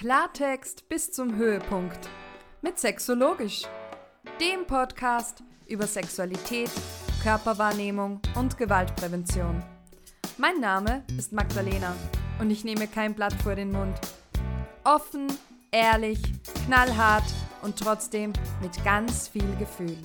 Klartext bis zum Höhepunkt mit Sexologisch, dem Podcast über Sexualität, Körperwahrnehmung und Gewaltprävention. Mein Name ist Magdalena und ich nehme kein Blatt vor den Mund. Offen, ehrlich, knallhart und trotzdem mit ganz viel Gefühl.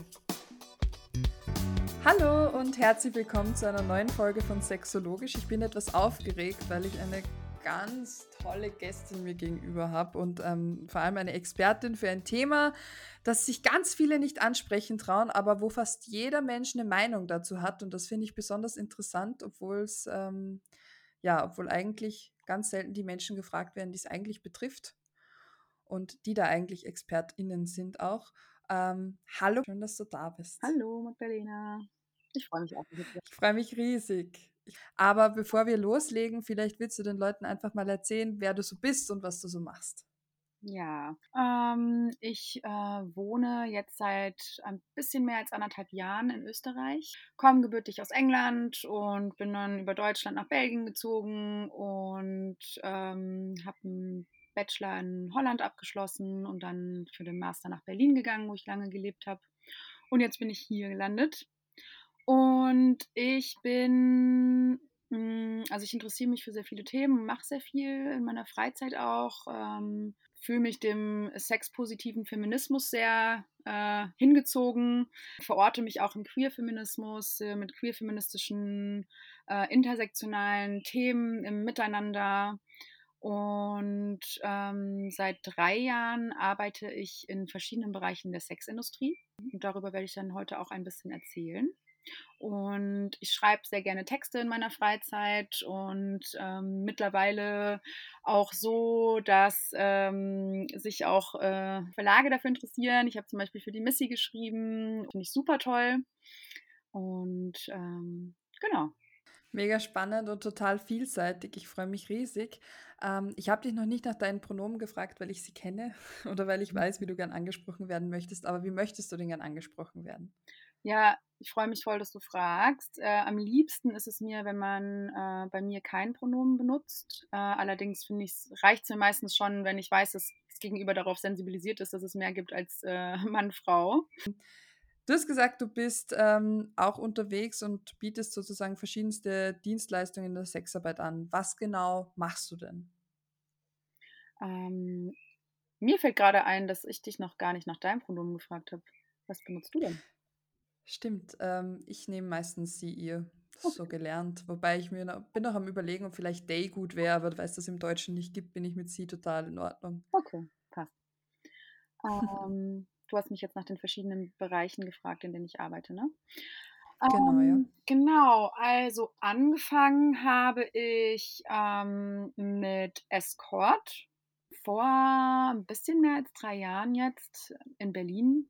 Hallo und herzlich willkommen zu einer neuen Folge von Sexologisch. Ich bin etwas aufgeregt, weil ich eine ganz tolle Gästin mir gegenüber habe und ähm, vor allem eine Expertin für ein Thema, das sich ganz viele nicht ansprechen trauen, aber wo fast jeder Mensch eine Meinung dazu hat. Und das finde ich besonders interessant, obwohl es, ähm, ja, obwohl eigentlich ganz selten die Menschen gefragt werden, die es eigentlich betrifft und die da eigentlich ExpertInnen sind auch. Ähm, hallo, schön, dass du da bist. Hallo, Magdalena. Ich freue mich auch. Ich freue mich riesig. Aber bevor wir loslegen, vielleicht willst du den Leuten einfach mal erzählen, wer du so bist und was du so machst. Ja, ähm, ich äh, wohne jetzt seit ein bisschen mehr als anderthalb Jahren in Österreich, komme gebürtig aus England und bin dann über Deutschland nach Belgien gezogen und ähm, habe einen Bachelor in Holland abgeschlossen und dann für den Master nach Berlin gegangen, wo ich lange gelebt habe. Und jetzt bin ich hier gelandet und ich bin, hm, also ich interessiere mich für sehr viele Themen, mache sehr viel in meiner Freizeit auch, ähm, fühle mich dem sexpositiven Feminismus sehr äh, hingezogen, verorte mich auch im Queerfeminismus äh, mit queerfeministischen, äh, intersektionalen Themen im Miteinander. Und ähm, seit drei Jahren arbeite ich in verschiedenen Bereichen der Sexindustrie. Und darüber werde ich dann heute auch ein bisschen erzählen. Und ich schreibe sehr gerne Texte in meiner Freizeit und ähm, mittlerweile auch so, dass ähm, sich auch äh, Verlage dafür interessieren. Ich habe zum Beispiel für die Missy geschrieben, finde ich super toll. Und ähm, genau. Mega spannend und total vielseitig. Ich freue mich riesig. Ähm, ich habe dich noch nicht nach deinen Pronomen gefragt, weil ich sie kenne oder weil ich mhm. weiß, wie du gern angesprochen werden möchtest. Aber wie möchtest du denn gern angesprochen werden? Ja, ich freue mich voll, dass du fragst. Äh, am liebsten ist es mir, wenn man äh, bei mir kein Pronomen benutzt. Äh, allerdings finde ich, reicht es mir meistens schon, wenn ich weiß, dass das Gegenüber darauf sensibilisiert ist, dass es mehr gibt als äh, Mann, Frau. Du hast gesagt, du bist ähm, auch unterwegs und bietest sozusagen verschiedenste Dienstleistungen in der Sexarbeit an. Was genau machst du denn? Ähm, mir fällt gerade ein, dass ich dich noch gar nicht nach deinem Pronomen gefragt habe. Was benutzt du denn? Stimmt, ähm, ich nehme meistens sie, ihr. So gelernt. Wobei ich mir noch, bin noch am überlegen, ob vielleicht Day gut wäre, aber weil es das im Deutschen nicht gibt, bin ich mit sie total in Ordnung. Okay, passt. Ähm, du hast mich jetzt nach den verschiedenen Bereichen gefragt, in denen ich arbeite, ne? Genau, ähm, ja. Genau, also angefangen habe ich ähm, mit Escort vor ein bisschen mehr als drei Jahren jetzt in Berlin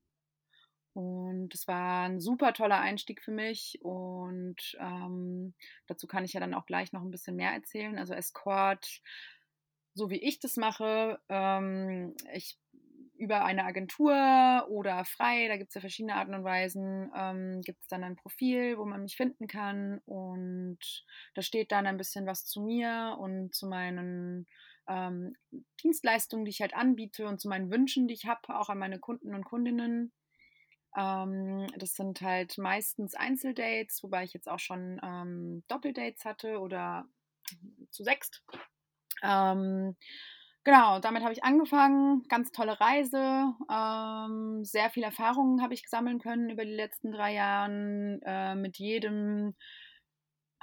und es war ein super toller Einstieg für mich und ähm, dazu kann ich ja dann auch gleich noch ein bisschen mehr erzählen. Also Escort, so wie ich das mache, ähm, ich über eine Agentur oder frei, da gibt es ja verschiedene Arten und Weisen, ähm, gibt es dann ein Profil, wo man mich finden kann und da steht dann ein bisschen was zu mir und zu meinen ähm, Dienstleistungen, die ich halt anbiete und zu meinen Wünschen, die ich habe, auch an meine Kunden und Kundinnen. Ähm, das sind halt meistens Einzeldates, wobei ich jetzt auch schon ähm, Doppeldates hatte oder zu sechst. Ähm, genau, damit habe ich angefangen. Ganz tolle Reise. Ähm, sehr viel Erfahrungen habe ich sammeln können über die letzten drei Jahre. Äh, mit jedem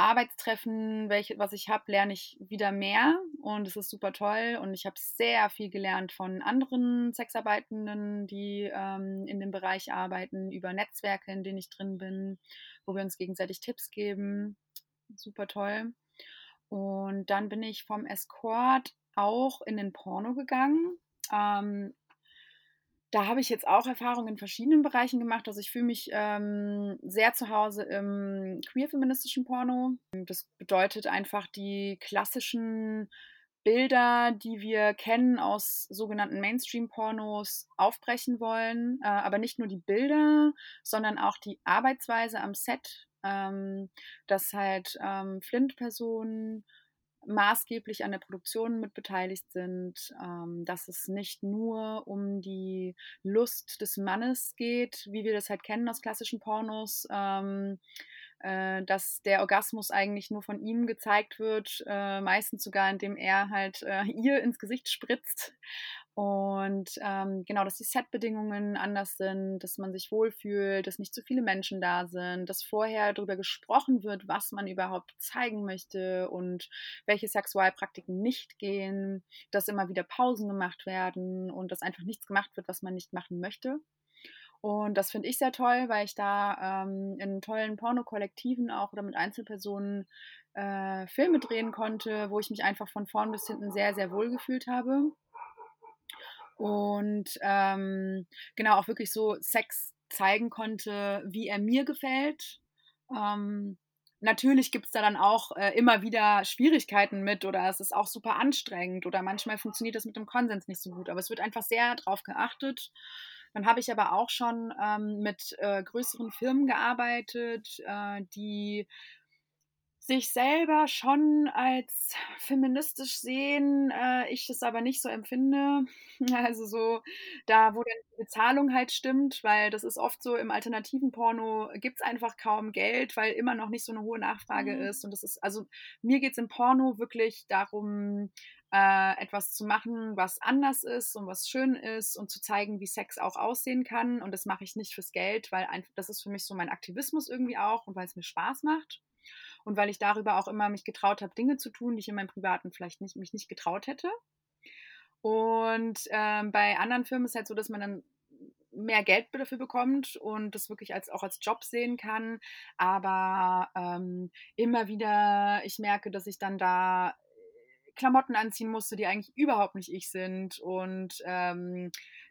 Arbeitstreffen, welche, was ich habe, lerne ich wieder mehr und es ist super toll und ich habe sehr viel gelernt von anderen Sexarbeitenden, die ähm, in dem Bereich arbeiten, über Netzwerke, in denen ich drin bin, wo wir uns gegenseitig Tipps geben. Super toll. Und dann bin ich vom Escort auch in den Porno gegangen. Ähm, da habe ich jetzt auch Erfahrungen in verschiedenen Bereichen gemacht. Also ich fühle mich ähm, sehr zu Hause im queer-feministischen Porno. Das bedeutet einfach die klassischen Bilder, die wir kennen aus sogenannten Mainstream-Pornos, aufbrechen wollen. Äh, aber nicht nur die Bilder, sondern auch die Arbeitsweise am Set. Ähm, dass halt ähm, Flint-Personen maßgeblich an der Produktion mitbeteiligt sind, ähm, dass es nicht nur um die Lust des Mannes geht, wie wir das halt kennen aus klassischen Pornos, ähm, äh, dass der Orgasmus eigentlich nur von ihm gezeigt wird, äh, meistens sogar indem er halt äh, ihr ins Gesicht spritzt und ähm, genau, dass die Setbedingungen anders sind, dass man sich wohlfühlt, dass nicht zu viele Menschen da sind, dass vorher darüber gesprochen wird, was man überhaupt zeigen möchte und welche Sexualpraktiken nicht gehen, dass immer wieder Pausen gemacht werden und dass einfach nichts gemacht wird, was man nicht machen möchte. Und das finde ich sehr toll, weil ich da ähm, in tollen Porno-Kollektiven auch oder mit Einzelpersonen äh, Filme drehen konnte, wo ich mich einfach von vorn bis hinten sehr, sehr wohl gefühlt habe und ähm, genau auch wirklich so Sex zeigen konnte, wie er mir gefällt. Ähm, natürlich gibt es da dann auch äh, immer wieder Schwierigkeiten mit oder es ist auch super anstrengend oder manchmal funktioniert das mit dem Konsens nicht so gut, aber es wird einfach sehr drauf geachtet. Dann habe ich aber auch schon ähm, mit äh, größeren Firmen gearbeitet, äh, die sich selber schon als feministisch sehen, äh, ich das aber nicht so empfinde. Also so, da wo die Bezahlung halt stimmt, weil das ist oft so im alternativen Porno gibt es einfach kaum Geld, weil immer noch nicht so eine hohe Nachfrage mhm. ist. Und das ist, also mir geht es im Porno wirklich darum, äh, etwas zu machen, was anders ist und was schön ist und zu zeigen, wie Sex auch aussehen kann. Und das mache ich nicht fürs Geld, weil einfach, das ist für mich so mein Aktivismus irgendwie auch und weil es mir Spaß macht und weil ich darüber auch immer mich getraut habe, Dinge zu tun, die ich in meinem Privaten vielleicht nicht, mich nicht getraut hätte. Und ähm, bei anderen Firmen ist halt so, dass man dann mehr Geld dafür bekommt und das wirklich als auch als Job sehen kann. Aber ähm, immer wieder, ich merke, dass ich dann da Klamotten anziehen musste, die eigentlich überhaupt nicht ich sind und ähm,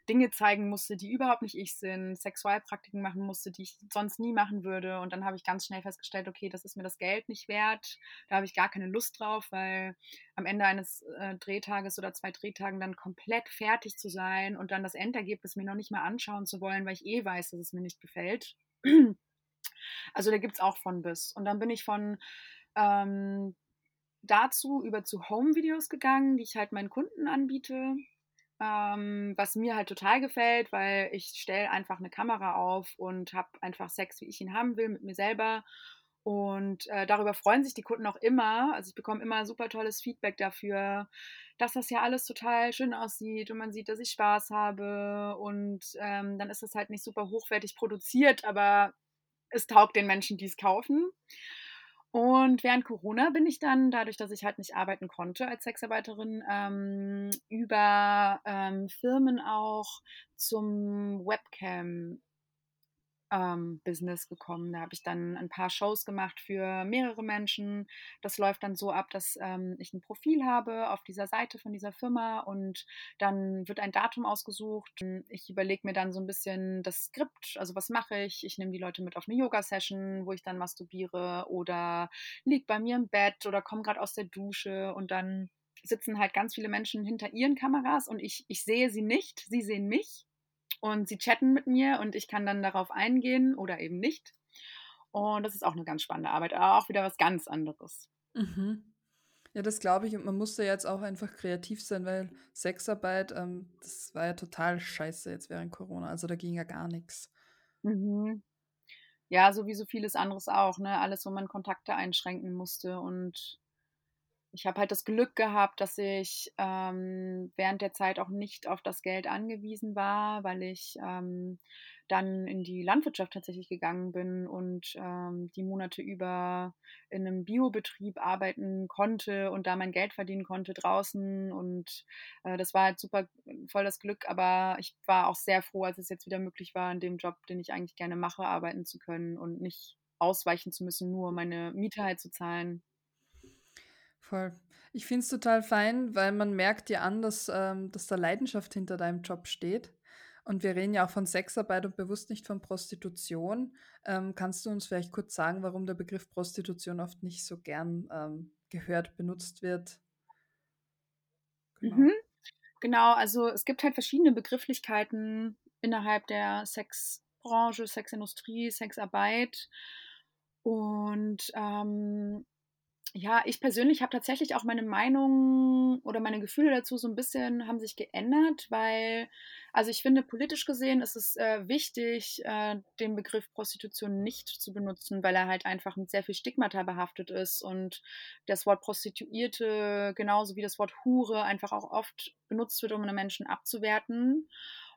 Dinge zeigen musste, die überhaupt nicht ich sind, Sexualpraktiken machen musste, die ich sonst nie machen würde. Und dann habe ich ganz schnell festgestellt, okay, das ist mir das Geld nicht wert. Da habe ich gar keine Lust drauf, weil am Ende eines äh, Drehtages oder zwei Drehtagen dann komplett fertig zu sein und dann das Endergebnis mir noch nicht mal anschauen zu wollen, weil ich eh weiß, dass es mir nicht gefällt. Also da gibt es auch von bis. Und dann bin ich von ähm, dazu über zu Home-Videos gegangen, die ich halt meinen Kunden anbiete. Ähm, was mir halt total gefällt, weil ich stelle einfach eine Kamera auf und habe einfach Sex, wie ich ihn haben will, mit mir selber. Und äh, darüber freuen sich die Kunden auch immer. Also ich bekomme immer super tolles Feedback dafür, dass das ja alles total schön aussieht und man sieht, dass ich Spaß habe. Und ähm, dann ist das halt nicht super hochwertig produziert, aber es taugt den Menschen, die es kaufen. Und während Corona bin ich dann, dadurch, dass ich halt nicht arbeiten konnte als Sexarbeiterin, ähm, über ähm, Firmen auch zum Webcam ähm, Business gekommen. Da habe ich dann ein paar Shows gemacht für mehrere Menschen. Das läuft dann so ab, dass ähm, ich ein Profil habe auf dieser Seite von dieser Firma und dann wird ein Datum ausgesucht. Ich überlege mir dann so ein bisschen das Skript, also was mache ich? Ich nehme die Leute mit auf eine Yoga-Session, wo ich dann masturbiere oder liege bei mir im Bett oder komme gerade aus der Dusche und dann sitzen halt ganz viele Menschen hinter ihren Kameras und ich, ich sehe sie nicht, sie sehen mich und sie chatten mit mir und ich kann dann darauf eingehen oder eben nicht. Und das ist auch eine ganz spannende Arbeit, aber auch wieder was ganz anderes. Mhm. Ja, das glaube ich. Und man musste jetzt auch einfach kreativ sein, weil Sexarbeit, ähm, das war ja total scheiße jetzt während Corona. Also da ging ja gar nichts. Mhm. Ja, so wie so vieles anderes auch, ne? Alles, wo man Kontakte einschränken musste und ich habe halt das Glück gehabt, dass ich ähm, während der Zeit auch nicht auf das Geld angewiesen war, weil ich ähm, dann in die Landwirtschaft tatsächlich gegangen bin und ähm, die Monate über in einem Biobetrieb arbeiten konnte und da mein Geld verdienen konnte draußen. Und äh, das war halt super voll das Glück, aber ich war auch sehr froh, als es jetzt wieder möglich war, in dem Job, den ich eigentlich gerne mache, arbeiten zu können und nicht ausweichen zu müssen, nur meine Miete halt zu zahlen. Voll. Ich finde es total fein, weil man merkt dir an, dass, ähm, dass da Leidenschaft hinter deinem Job steht. Und wir reden ja auch von Sexarbeit und bewusst nicht von Prostitution. Ähm, kannst du uns vielleicht kurz sagen, warum der Begriff Prostitution oft nicht so gern ähm, gehört, benutzt wird? Genau. Mhm. genau, also es gibt halt verschiedene Begrifflichkeiten innerhalb der Sexbranche, Sexindustrie, Sexarbeit. Und ähm, ja, ich persönlich habe tatsächlich auch meine Meinung oder meine Gefühle dazu so ein bisschen haben sich geändert, weil also, ich finde, politisch gesehen ist es, äh, wichtig, äh, den Begriff Prostitution nicht zu benutzen, weil er halt einfach mit sehr viel Stigmata behaftet ist und das Wort Prostituierte genauso wie das Wort Hure einfach auch oft benutzt wird, um 'ne Menschen abzuwerten.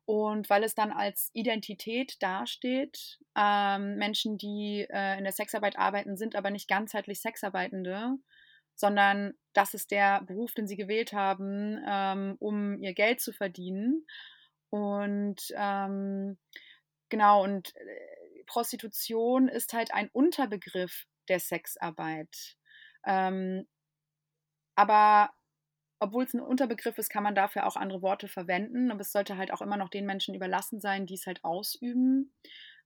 Und weil es dann als Identität dasteht, ähm, Menschen, die äh, in der Sexarbeit arbeiten, sind aber nicht ganzheitlich Sexarbeitende, sondern das ist der Beruf, den sie gewählt haben, ähm, um ihr Geld zu verdienen. Und ähm, genau, und äh, Prostitution ist halt ein Unterbegriff der Sexarbeit. Ähm, aber obwohl es ein Unterbegriff ist, kann man dafür auch andere Worte verwenden, aber es sollte halt auch immer noch den Menschen überlassen sein, die es halt ausüben.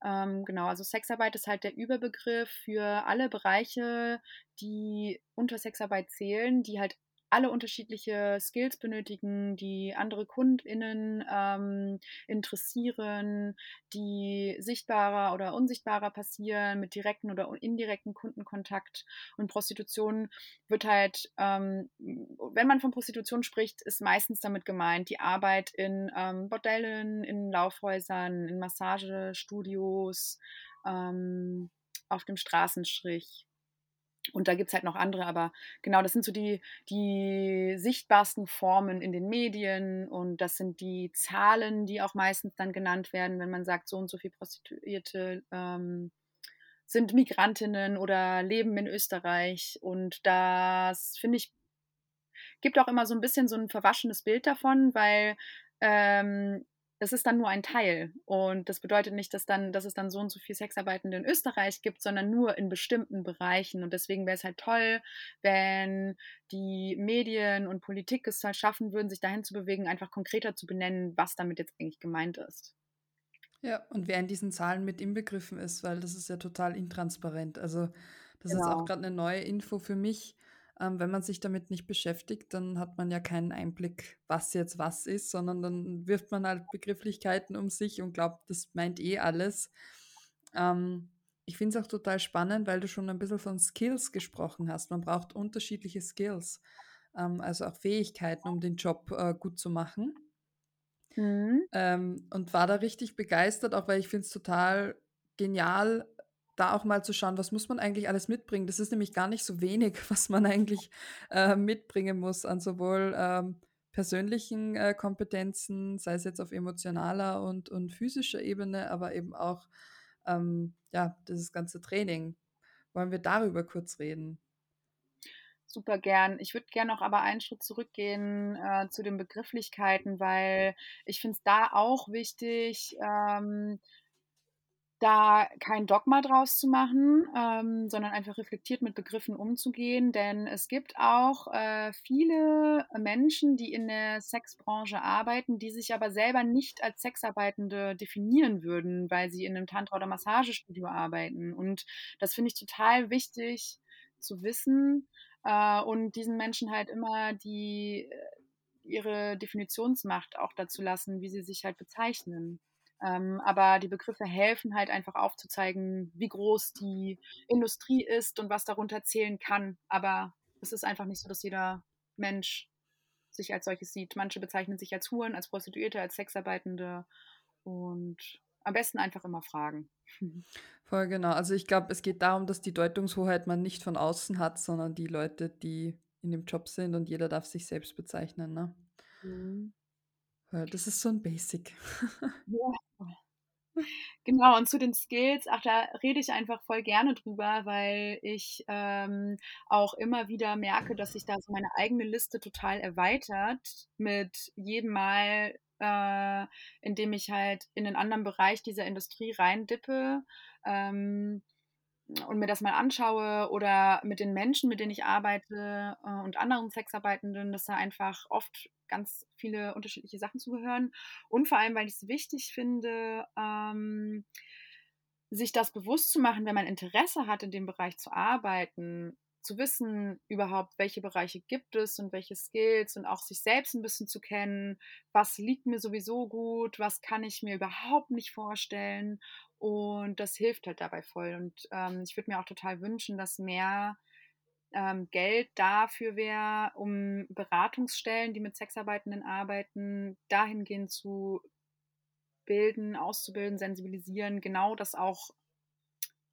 Ähm, genau, also Sexarbeit ist halt der Überbegriff für alle Bereiche, die unter Sexarbeit zählen, die halt alle unterschiedliche Skills benötigen, die andere KundInnen ähm, interessieren, die sichtbarer oder unsichtbarer passieren, mit direkten oder indirekten Kundenkontakt. Und Prostitution wird halt, ähm, wenn man von Prostitution spricht, ist meistens damit gemeint die Arbeit in ähm, Bordellen, in Laufhäusern, in Massagestudios, ähm, auf dem Straßenstrich und da gibt es halt noch andere, aber genau, das sind so die, die sichtbarsten Formen in den Medien und das sind die Zahlen, die auch meistens dann genannt werden, wenn man sagt, so und so viele Prostituierte ähm, sind Migrantinnen oder leben in Österreich. Und das finde ich, gibt auch immer so ein bisschen so ein verwaschenes Bild davon, weil ähm, das ist dann nur ein Teil. Und das bedeutet nicht, dass, dann, dass es dann so und so viel Sexarbeitende in Österreich gibt, sondern nur in bestimmten Bereichen. Und deswegen wäre es halt toll, wenn die Medien und Politik es halt schaffen würden, sich dahin zu bewegen, einfach konkreter zu benennen, was damit jetzt eigentlich gemeint ist. Ja, und wer in diesen Zahlen mit inbegriffen ist, weil das ist ja total intransparent. Also das genau. ist auch gerade eine neue Info für mich ähm, wenn man sich damit nicht beschäftigt, dann hat man ja keinen Einblick, was jetzt was ist, sondern dann wirft man halt Begrifflichkeiten um sich und glaubt, das meint eh alles. Ähm, ich finde es auch total spannend, weil du schon ein bisschen von Skills gesprochen hast. Man braucht unterschiedliche Skills, ähm, also auch Fähigkeiten, um den Job äh, gut zu machen. Mhm. Ähm, und war da richtig begeistert, auch weil ich finde es total genial, da auch mal zu schauen, was muss man eigentlich alles mitbringen. Das ist nämlich gar nicht so wenig, was man eigentlich äh, mitbringen muss an sowohl ähm, persönlichen äh, Kompetenzen, sei es jetzt auf emotionaler und, und physischer Ebene, aber eben auch ähm, ja, dieses ganze Training. Wollen wir darüber kurz reden? Super gern. Ich würde gerne noch aber einen Schritt zurückgehen äh, zu den Begrifflichkeiten, weil ich finde es da auch wichtig, ähm, da kein Dogma draus zu machen, ähm, sondern einfach reflektiert mit Begriffen umzugehen. Denn es gibt auch äh, viele Menschen, die in der Sexbranche arbeiten, die sich aber selber nicht als Sexarbeitende definieren würden, weil sie in einem Tantra- oder Massagestudio arbeiten. Und das finde ich total wichtig zu wissen äh, und diesen Menschen halt immer die äh, ihre Definitionsmacht auch dazu lassen, wie sie sich halt bezeichnen. Ähm, aber die Begriffe helfen halt einfach aufzuzeigen, wie groß die Industrie ist und was darunter zählen kann. Aber es ist einfach nicht so, dass jeder Mensch sich als solches sieht. Manche bezeichnen sich als Huren, als Prostituierte, als Sexarbeitende und am besten einfach immer fragen. Voll genau. Also ich glaube, es geht darum, dass die Deutungshoheit man nicht von außen hat, sondern die Leute, die in dem Job sind und jeder darf sich selbst bezeichnen. Ne? Mhm. Das ist so ein Basic. Ja. Genau, und zu den Skills, ach, da rede ich einfach voll gerne drüber, weil ich ähm, auch immer wieder merke, dass sich da so meine eigene Liste total erweitert mit jedem Mal, äh, in dem ich halt in einen anderen Bereich dieser Industrie reindippe. Ähm, und mir das mal anschaue oder mit den Menschen, mit denen ich arbeite äh, und anderen Sexarbeitenden, dass da einfach oft ganz viele unterschiedliche Sachen zugehören. Und vor allem, weil ich es wichtig finde, ähm, sich das bewusst zu machen, wenn man Interesse hat, in dem Bereich zu arbeiten, zu wissen überhaupt, welche Bereiche gibt es und welche Skills und auch sich selbst ein bisschen zu kennen, was liegt mir sowieso gut, was kann ich mir überhaupt nicht vorstellen? Und das hilft halt dabei voll. Und ähm, ich würde mir auch total wünschen, dass mehr ähm, Geld dafür wäre, um Beratungsstellen, die mit Sexarbeitenden arbeiten, dahingehend zu bilden, auszubilden, sensibilisieren, genau das auch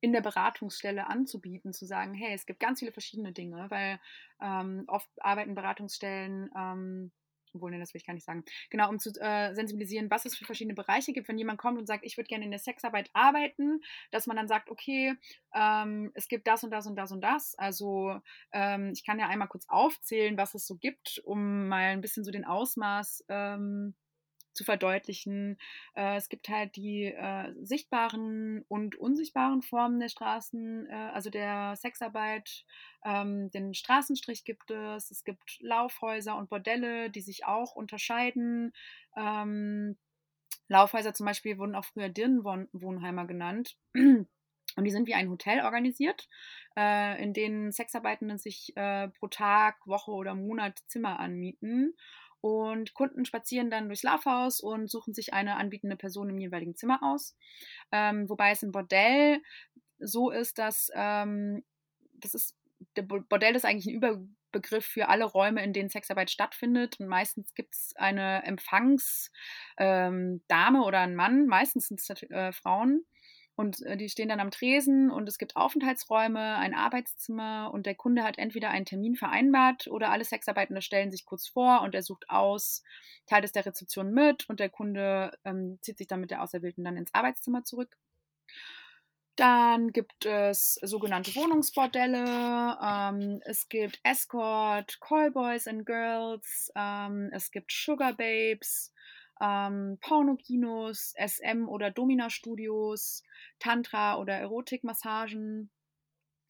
in der Beratungsstelle anzubieten, zu sagen, hey, es gibt ganz viele verschiedene Dinge, weil ähm, oft arbeiten Beratungsstellen ähm, obwohl, nee, das will ich gar nicht sagen. Genau, um zu äh, sensibilisieren, was es für verschiedene Bereiche gibt. Wenn jemand kommt und sagt, ich würde gerne in der Sexarbeit arbeiten, dass man dann sagt, okay, ähm, es gibt das und das und das und das. Also ähm, ich kann ja einmal kurz aufzählen, was es so gibt, um mal ein bisschen so den Ausmaß ähm, zu verdeutlichen. Äh, es gibt halt die äh, sichtbaren und unsichtbaren Formen der Straßen, äh, also der Sexarbeit. Ähm, den Straßenstrich gibt es. Es gibt Laufhäuser und Bordelle, die sich auch unterscheiden. Ähm, Laufhäuser zum Beispiel wurden auch früher Dirnenwohnheimer genannt. Und die sind wie ein Hotel organisiert, äh, in denen Sexarbeitende sich äh, pro Tag, Woche oder Monat Zimmer anmieten. Und Kunden spazieren dann durchs Laufhaus und suchen sich eine anbietende Person im jeweiligen Zimmer aus. Ähm, wobei es im Bordell so ist, dass ähm, das ist, der Bordell ist eigentlich ein Überbegriff für alle Räume, in denen Sexarbeit stattfindet. Und meistens gibt es eine Empfangsdame ähm, oder einen Mann, meistens sind es äh, Frauen, und äh, die stehen dann am Tresen und es gibt Aufenthaltsräume, ein Arbeitszimmer und der Kunde hat entweder einen Termin vereinbart oder alle Sexarbeitende stellen sich kurz vor und er sucht aus, teilt es der Rezeption mit und der Kunde ähm, zieht sich dann mit der Auserwählten dann ins Arbeitszimmer zurück. Dann gibt es sogenannte Wohnungsbordelle, ähm, es gibt Escort, Callboys and Girls, ähm, es gibt Sugar Babes, ähm, Pornokinos, SM- oder Domina-Studios, Tantra- oder Erotikmassagen,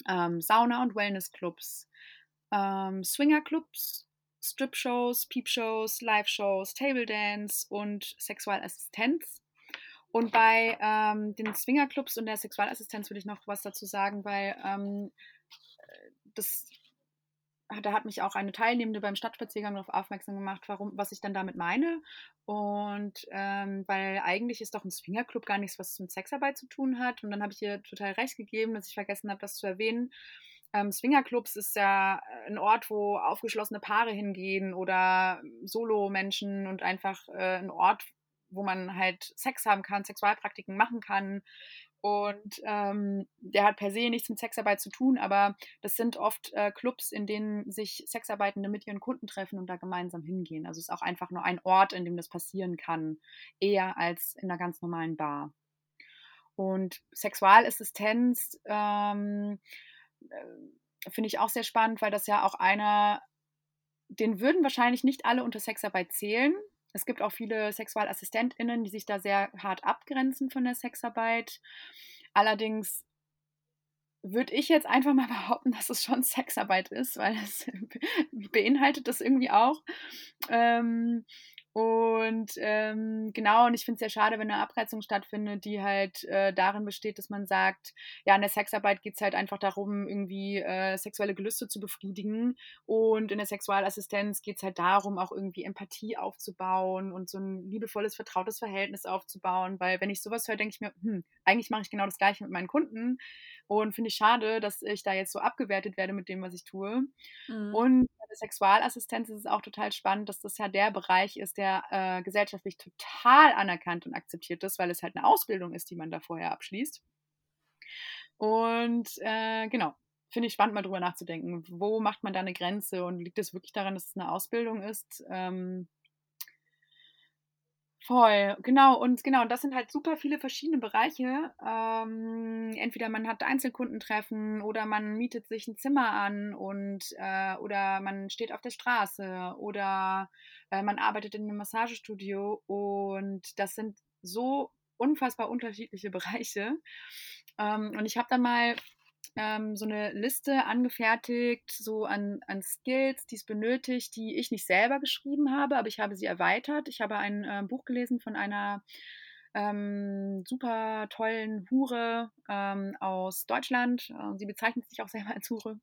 ähm, Sauna- und Wellnessclubs, ähm, Swingerclubs, Strip-Shows, Peep-Shows, Live-Shows, Table Dance und Sexualassistenz. Und bei ähm, den Swingerclubs und der Sexualassistenz will ich noch was dazu sagen, weil ähm, das da hat mich auch eine Teilnehmende beim Stadtspaziergang darauf aufmerksam gemacht, warum, was ich dann damit meine. Und ähm, weil eigentlich ist doch ein Swingerclub gar nichts, was mit Sexarbeit zu tun hat. Und dann habe ich ihr total recht gegeben, dass ich vergessen habe, das zu erwähnen. Ähm, Swingerclubs ist ja ein Ort, wo aufgeschlossene Paare hingehen oder Solo-Menschen und einfach äh, ein Ort, wo man halt Sex haben kann, Sexualpraktiken machen kann, und ähm, der hat per se nichts mit Sexarbeit zu tun, aber das sind oft äh, Clubs, in denen sich Sexarbeitende mit ihren Kunden treffen und da gemeinsam hingehen. Also es ist auch einfach nur ein Ort, in dem das passieren kann, eher als in einer ganz normalen Bar. Und Sexualassistenz ähm, äh, finde ich auch sehr spannend, weil das ja auch einer, den würden wahrscheinlich nicht alle unter Sexarbeit zählen, es gibt auch viele SexualassistentInnen, die sich da sehr hart abgrenzen von der Sexarbeit. Allerdings würde ich jetzt einfach mal behaupten, dass es schon Sexarbeit ist, weil es beinhaltet das irgendwie auch. Ähm, und ähm, genau, und ich finde es sehr schade, wenn eine Abgrenzung stattfindet, die halt äh, darin besteht, dass man sagt, ja, in der Sexarbeit geht es halt einfach darum, irgendwie äh, sexuelle Gelüste zu befriedigen. Und in der Sexualassistenz geht es halt darum, auch irgendwie Empathie aufzubauen und so ein liebevolles, vertrautes Verhältnis aufzubauen. Weil wenn ich sowas höre, denke ich mir, hm, eigentlich mache ich genau das gleiche mit meinen Kunden. Und finde ich schade, dass ich da jetzt so abgewertet werde mit dem, was ich tue. Mhm. Und Sexualassistenz ist es auch total spannend, dass das ja der Bereich ist, der äh, gesellschaftlich total anerkannt und akzeptiert ist, weil es halt eine Ausbildung ist, die man da vorher abschließt. Und äh, genau, finde ich spannend, mal drüber nachzudenken. Wo macht man da eine Grenze und liegt es wirklich daran, dass es eine Ausbildung ist? Ähm, Voll, genau. Und genau, das sind halt super viele verschiedene Bereiche. Ähm, entweder man hat Einzelkundentreffen oder man mietet sich ein Zimmer an und äh, oder man steht auf der Straße oder äh, man arbeitet in einem Massagestudio und das sind so unfassbar unterschiedliche Bereiche. Ähm, und ich habe dann mal ähm, so eine Liste angefertigt, so an, an Skills, die es benötigt, die ich nicht selber geschrieben habe, aber ich habe sie erweitert. Ich habe ein äh, Buch gelesen von einer ähm, super tollen Hure ähm, aus Deutschland. Äh, sie bezeichnet sich auch selber als Hure.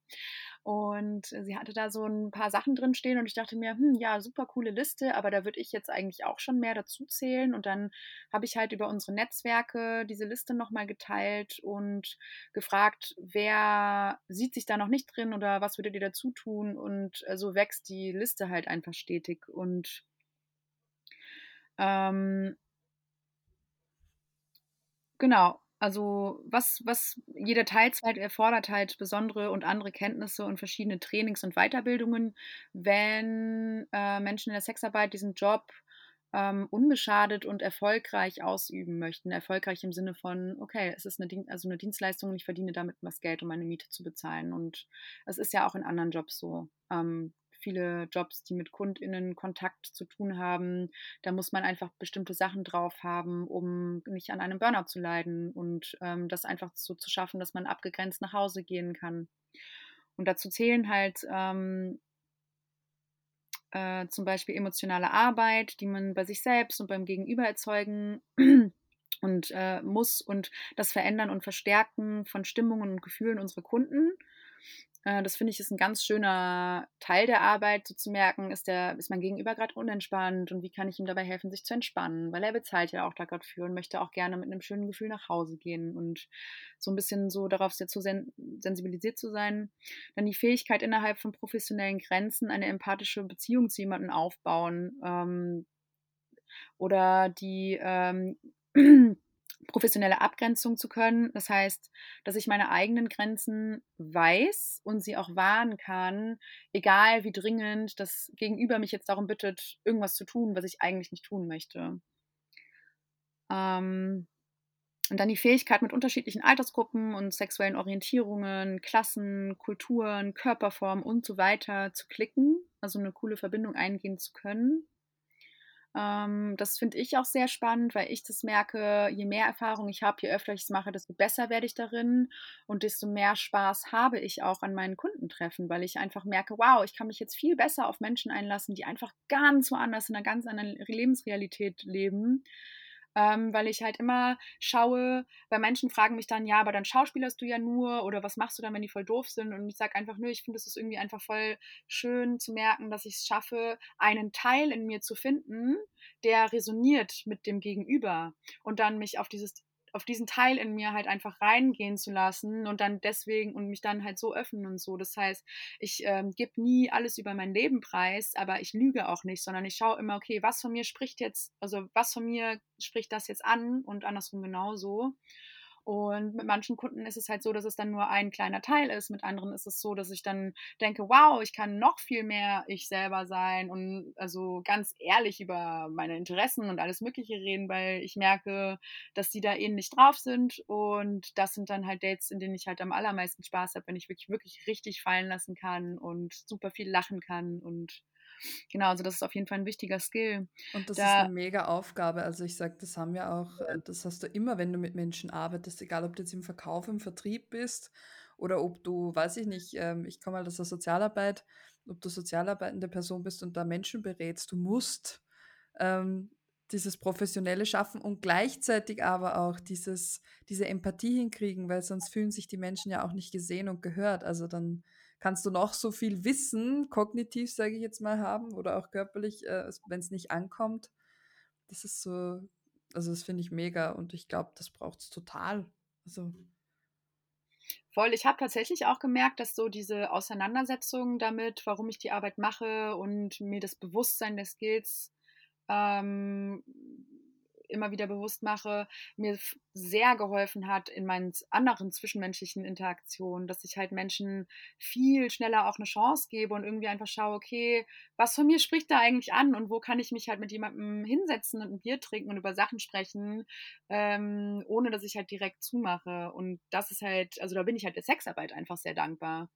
Und sie hatte da so ein paar Sachen drin stehen und ich dachte mir, hm, ja, super coole Liste, aber da würde ich jetzt eigentlich auch schon mehr dazu zählen. Und dann habe ich halt über unsere Netzwerke diese Liste nochmal geteilt und gefragt, wer sieht sich da noch nicht drin oder was würdet ihr dazu tun? Und äh, so wächst die Liste halt einfach stetig. Und ähm, genau, also was, was jeder Teilzeit erfordert halt besondere und andere Kenntnisse und verschiedene Trainings und Weiterbildungen, wenn äh, Menschen in der Sexarbeit diesen Job ähm, unbeschadet und erfolgreich ausüben möchten. Erfolgreich im Sinne von, okay, es ist eine, Dien also eine Dienstleistung und ich verdiene damit was Geld, um meine Miete zu bezahlen. Und es ist ja auch in anderen Jobs so. Ähm, viele Jobs, die mit KundInnen Kontakt zu tun haben. Da muss man einfach bestimmte Sachen drauf haben, um nicht an einem Burnout zu leiden und ähm, das einfach so zu schaffen, dass man abgegrenzt nach Hause gehen kann. Und dazu zählen halt ähm, äh, zum Beispiel emotionale Arbeit, die man bei sich selbst und beim Gegenüber erzeugen und äh, muss und das Verändern und Verstärken von Stimmungen und Gefühlen unserer Kunden. Äh, das finde ich ist ein ganz schöner Teil der Arbeit, so zu merken, ist, der, ist mein Gegenüber gerade unentspannt und wie kann ich ihm dabei helfen, sich zu entspannen, weil er bezahlt ja auch da gerade für und möchte auch gerne mit einem schönen Gefühl nach Hause gehen und so ein bisschen so darauf sehr zu sen sensibilisiert zu sein. Dann die Fähigkeit, innerhalb von professionellen Grenzen eine empathische Beziehung zu jemandem aufbauen ähm, oder die ähm, professionelle Abgrenzung zu können. Das heißt, dass ich meine eigenen Grenzen weiß und sie auch wahren kann, egal wie dringend das Gegenüber mich jetzt darum bittet, irgendwas zu tun, was ich eigentlich nicht tun möchte. Ähm, und dann die Fähigkeit, mit unterschiedlichen Altersgruppen und sexuellen Orientierungen, Klassen, Kulturen, Körperformen und so weiter zu klicken, also eine coole Verbindung eingehen zu können. Ähm, das finde ich auch sehr spannend, weil ich das merke, je mehr Erfahrung ich habe, je öfter ich es mache, desto besser werde ich darin und desto mehr Spaß habe ich auch an meinen Kundentreffen, weil ich einfach merke, wow, ich kann mich jetzt viel besser auf Menschen einlassen, die einfach ganz woanders in einer ganz anderen Lebensrealität leben ähm, weil ich halt immer schaue, weil Menschen fragen mich dann, ja, aber dann schauspielerst du ja nur oder was machst du dann, wenn die voll doof sind? Und ich sage einfach, nö, ich finde es ist irgendwie einfach voll schön zu merken, dass ich es schaffe, einen Teil in mir zu finden, der resoniert mit dem Gegenüber und dann mich auf dieses auf diesen Teil in mir halt einfach reingehen zu lassen und dann deswegen und mich dann halt so öffnen und so. Das heißt, ich ähm, gebe nie alles über mein Leben preis, aber ich lüge auch nicht, sondern ich schaue immer, okay, was von mir spricht jetzt, also was von mir spricht das jetzt an und andersrum genauso. Und mit manchen Kunden ist es halt so, dass es dann nur ein kleiner Teil ist. Mit anderen ist es so, dass ich dann denke, wow, ich kann noch viel mehr ich selber sein und also ganz ehrlich über meine Interessen und alles Mögliche reden, weil ich merke, dass die da ähnlich drauf sind. Und das sind dann halt Dates, in denen ich halt am allermeisten Spaß habe, wenn ich wirklich, wirklich richtig fallen lassen kann und super viel lachen kann und Genau, also das ist auf jeden Fall ein wichtiger Skill. Und das da, ist eine mega Aufgabe. Also ich sage, das haben wir auch, äh, das hast du immer, wenn du mit Menschen arbeitest, egal ob du jetzt im Verkauf, im Vertrieb bist oder ob du, weiß ich nicht, ähm, ich komme mal aus der Sozialarbeit, ob du sozialarbeitende Person bist und da Menschen berätst, du musst ähm, dieses Professionelle schaffen und gleichzeitig aber auch dieses, diese Empathie hinkriegen, weil sonst fühlen sich die Menschen ja auch nicht gesehen und gehört. Also dann kannst du noch so viel Wissen, kognitiv sage ich jetzt mal, haben oder auch körperlich, äh, wenn es nicht ankommt. Das ist so, also das finde ich mega und ich glaube, das braucht es total. Also. Voll, ich habe tatsächlich auch gemerkt, dass so diese Auseinandersetzung damit, warum ich die Arbeit mache und mir das Bewusstsein der Skills ähm, immer wieder bewusst mache, mir sehr geholfen hat in meinen anderen zwischenmenschlichen Interaktionen, dass ich halt Menschen viel schneller auch eine Chance gebe und irgendwie einfach schaue, okay, was von mir spricht da eigentlich an und wo kann ich mich halt mit jemandem hinsetzen und ein Bier trinken und über Sachen sprechen, ähm, ohne dass ich halt direkt zumache. Und das ist halt, also da bin ich halt der Sexarbeit einfach sehr dankbar.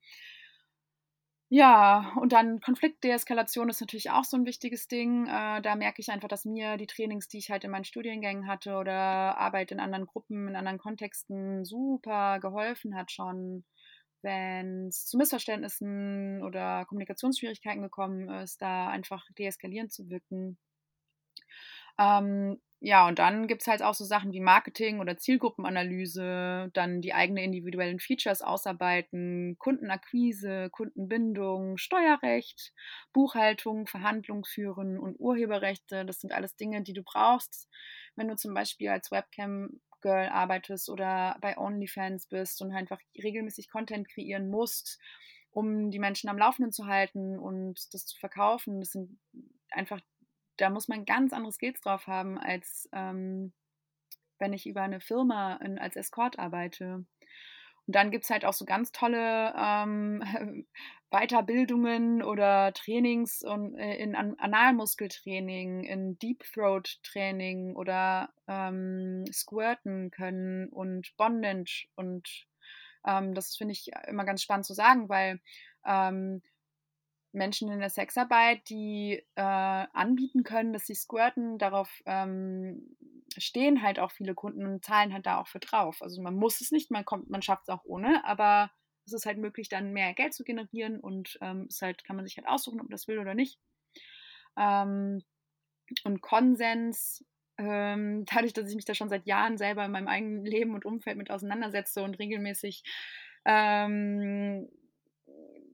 Ja, und dann Konfliktdeeskalation ist natürlich auch so ein wichtiges Ding. Äh, da merke ich einfach, dass mir die Trainings, die ich halt in meinen Studiengängen hatte oder Arbeit in anderen Gruppen, in anderen Kontexten super geholfen hat schon, wenn es zu Missverständnissen oder Kommunikationsschwierigkeiten gekommen ist, da einfach deeskalierend zu wirken. Ähm, ja, und dann gibt es halt auch so Sachen wie Marketing oder Zielgruppenanalyse, dann die eigenen individuellen Features ausarbeiten, Kundenakquise, Kundenbindung, Steuerrecht, Buchhaltung, Verhandlungen führen und Urheberrechte. Das sind alles Dinge, die du brauchst, wenn du zum Beispiel als Webcam-Girl arbeitest oder bei OnlyFans bist und einfach regelmäßig Content kreieren musst, um die Menschen am Laufenden zu halten und das zu verkaufen. Das sind einfach da muss man ganz andere Skills drauf haben, als ähm, wenn ich über eine Firma in, als Escort arbeite. Und dann gibt es halt auch so ganz tolle ähm, Weiterbildungen oder Trainings und, äh, in An Analmuskeltraining, in Deep Throat Training oder ähm, Squirten können und Bondage. Und ähm, das finde ich immer ganz spannend zu sagen, weil ähm, Menschen in der Sexarbeit, die äh, anbieten können, dass sie squirten, darauf ähm, stehen halt auch viele Kunden und zahlen halt da auch für drauf. Also man muss es nicht, man kommt, man schafft es auch ohne, aber es ist halt möglich, dann mehr Geld zu generieren und ähm, es halt, kann man sich halt aussuchen, ob man das will oder nicht. Ähm, und Konsens, ähm, dadurch, dass ich mich da schon seit Jahren selber in meinem eigenen Leben und Umfeld mit auseinandersetze und regelmäßig ähm,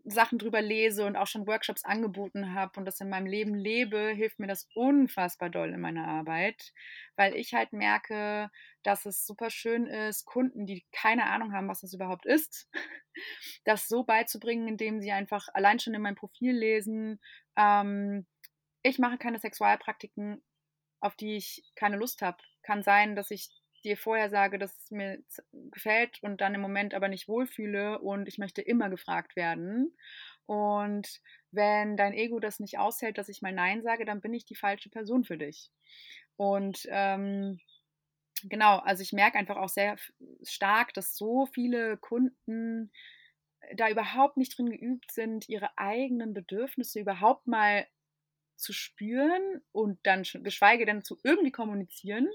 Sachen drüber lese und auch schon Workshops angeboten habe und das in meinem Leben lebe, hilft mir das unfassbar doll in meiner Arbeit, weil ich halt merke, dass es super schön ist, Kunden, die keine Ahnung haben, was das überhaupt ist, das so beizubringen, indem sie einfach allein schon in meinem Profil lesen, ähm, ich mache keine Sexualpraktiken, auf die ich keine Lust habe. Kann sein, dass ich dir vorher sage, dass es mir gefällt und dann im Moment aber nicht wohlfühle und ich möchte immer gefragt werden. Und wenn dein Ego das nicht aushält, dass ich mal Nein sage, dann bin ich die falsche Person für dich. Und ähm, genau, also ich merke einfach auch sehr stark, dass so viele Kunden da überhaupt nicht drin geübt sind, ihre eigenen Bedürfnisse überhaupt mal zu spüren und dann geschweige denn zu irgendwie kommunizieren.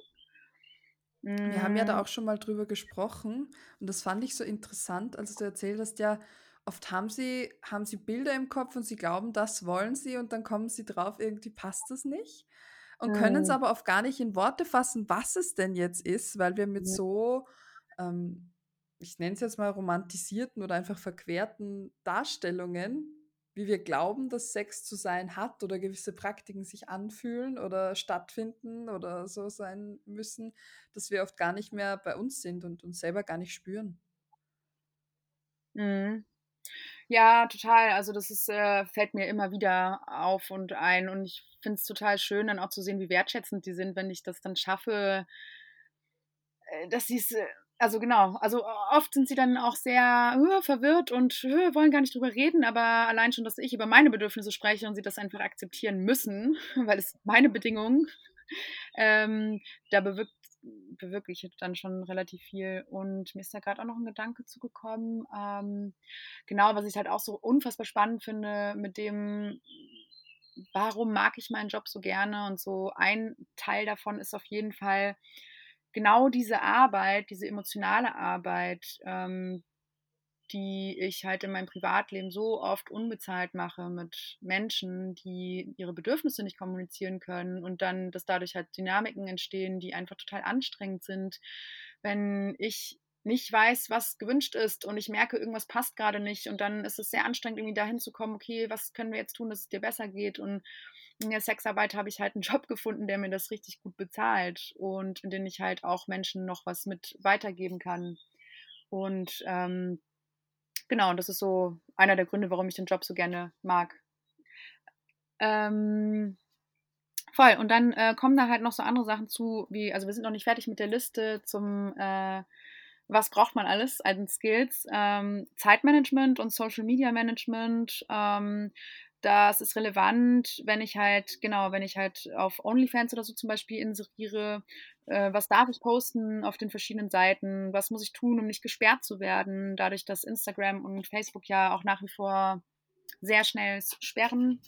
Wir haben ja da mhm. auch schon mal drüber gesprochen und das fand ich so interessant, als du erzählt hast, ja, oft haben sie, haben sie Bilder im Kopf und sie glauben, das wollen sie und dann kommen sie drauf, irgendwie passt das nicht und können es mhm. aber oft gar nicht in Worte fassen, was es denn jetzt ist, weil wir mit so, ähm, ich nenne es jetzt mal romantisierten oder einfach verquerten Darstellungen wie wir glauben, dass Sex zu sein hat oder gewisse Praktiken sich anfühlen oder stattfinden oder so sein müssen, dass wir oft gar nicht mehr bei uns sind und uns selber gar nicht spüren. Mhm. Ja, total. Also das ist, äh, fällt mir immer wieder auf und ein. Und ich finde es total schön, dann auch zu sehen, wie wertschätzend die sind, wenn ich das dann schaffe, äh, dass sie es äh, also genau, also oft sind sie dann auch sehr uh, verwirrt und uh, wollen gar nicht drüber reden, aber allein schon, dass ich über meine Bedürfnisse spreche und sie das einfach akzeptieren müssen, weil es meine Bedingungen, ähm, da bewirkt, bewirke ich dann schon relativ viel. Und mir ist da gerade auch noch ein Gedanke zugekommen, ähm, genau, was ich halt auch so unfassbar spannend finde, mit dem, warum mag ich meinen Job so gerne und so ein Teil davon ist auf jeden Fall, genau diese Arbeit, diese emotionale Arbeit, ähm, die ich halt in meinem Privatleben so oft unbezahlt mache mit Menschen, die ihre Bedürfnisse nicht kommunizieren können und dann, dass dadurch halt Dynamiken entstehen, die einfach total anstrengend sind. Wenn ich nicht weiß, was gewünscht ist und ich merke, irgendwas passt gerade nicht und dann ist es sehr anstrengend, irgendwie dahin zu kommen, okay, was können wir jetzt tun, dass es dir besser geht und in der Sexarbeit habe ich halt einen Job gefunden, der mir das richtig gut bezahlt und in dem ich halt auch Menschen noch was mit weitergeben kann. Und ähm, genau, das ist so einer der Gründe, warum ich den Job so gerne mag. Ähm, voll. Und dann äh, kommen da halt noch so andere Sachen zu, wie, also wir sind noch nicht fertig mit der Liste zum, äh, was braucht man alles an Skills? Ähm, Zeitmanagement und Social Media Management, ähm, das ist relevant, wenn ich halt, genau, wenn ich halt auf OnlyFans oder so zum Beispiel inseriere, äh, was darf ich posten auf den verschiedenen Seiten, was muss ich tun, um nicht gesperrt zu werden, dadurch, dass Instagram und Facebook ja auch nach wie vor sehr schnell sperren.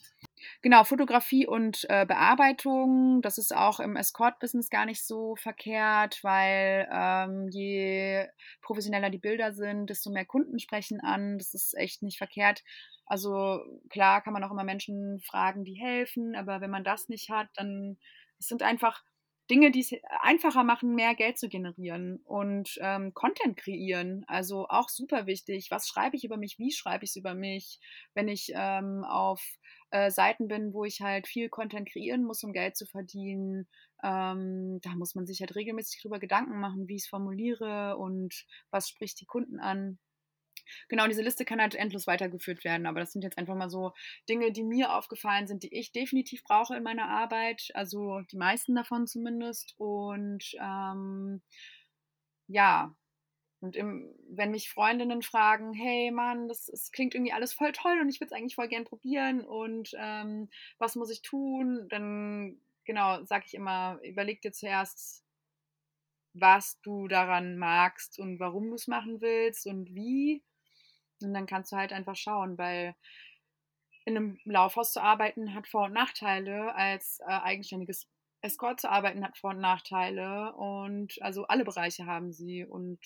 Genau, Fotografie und äh, Bearbeitung, das ist auch im Escort-Business gar nicht so verkehrt, weil ähm, je professioneller die Bilder sind, desto mehr Kunden sprechen an. Das ist echt nicht verkehrt. Also klar kann man auch immer Menschen fragen, die helfen, aber wenn man das nicht hat, dann es sind einfach Dinge, die es einfacher machen, mehr Geld zu generieren und ähm, Content kreieren. Also auch super wichtig. Was schreibe ich über mich? Wie schreibe ich es über mich? Wenn ich ähm, auf äh, Seiten bin, wo ich halt viel Content kreieren muss, um Geld zu verdienen, ähm, da muss man sich halt regelmäßig darüber Gedanken machen, wie ich es formuliere und was spricht die Kunden an. Genau, diese Liste kann halt endlos weitergeführt werden, aber das sind jetzt einfach mal so Dinge, die mir aufgefallen sind, die ich definitiv brauche in meiner Arbeit, also die meisten davon zumindest. Und ähm, ja, und im, wenn mich Freundinnen fragen, hey Mann, das, das klingt irgendwie alles voll toll und ich würde es eigentlich voll gern probieren und ähm, was muss ich tun, dann genau, sage ich immer, überleg dir zuerst, was du daran magst und warum du es machen willst und wie. Und dann kannst du halt einfach schauen, weil in einem Laufhaus zu arbeiten hat Vor- und Nachteile, als äh, eigenständiges Escort zu arbeiten hat Vor- und Nachteile und also alle Bereiche haben sie und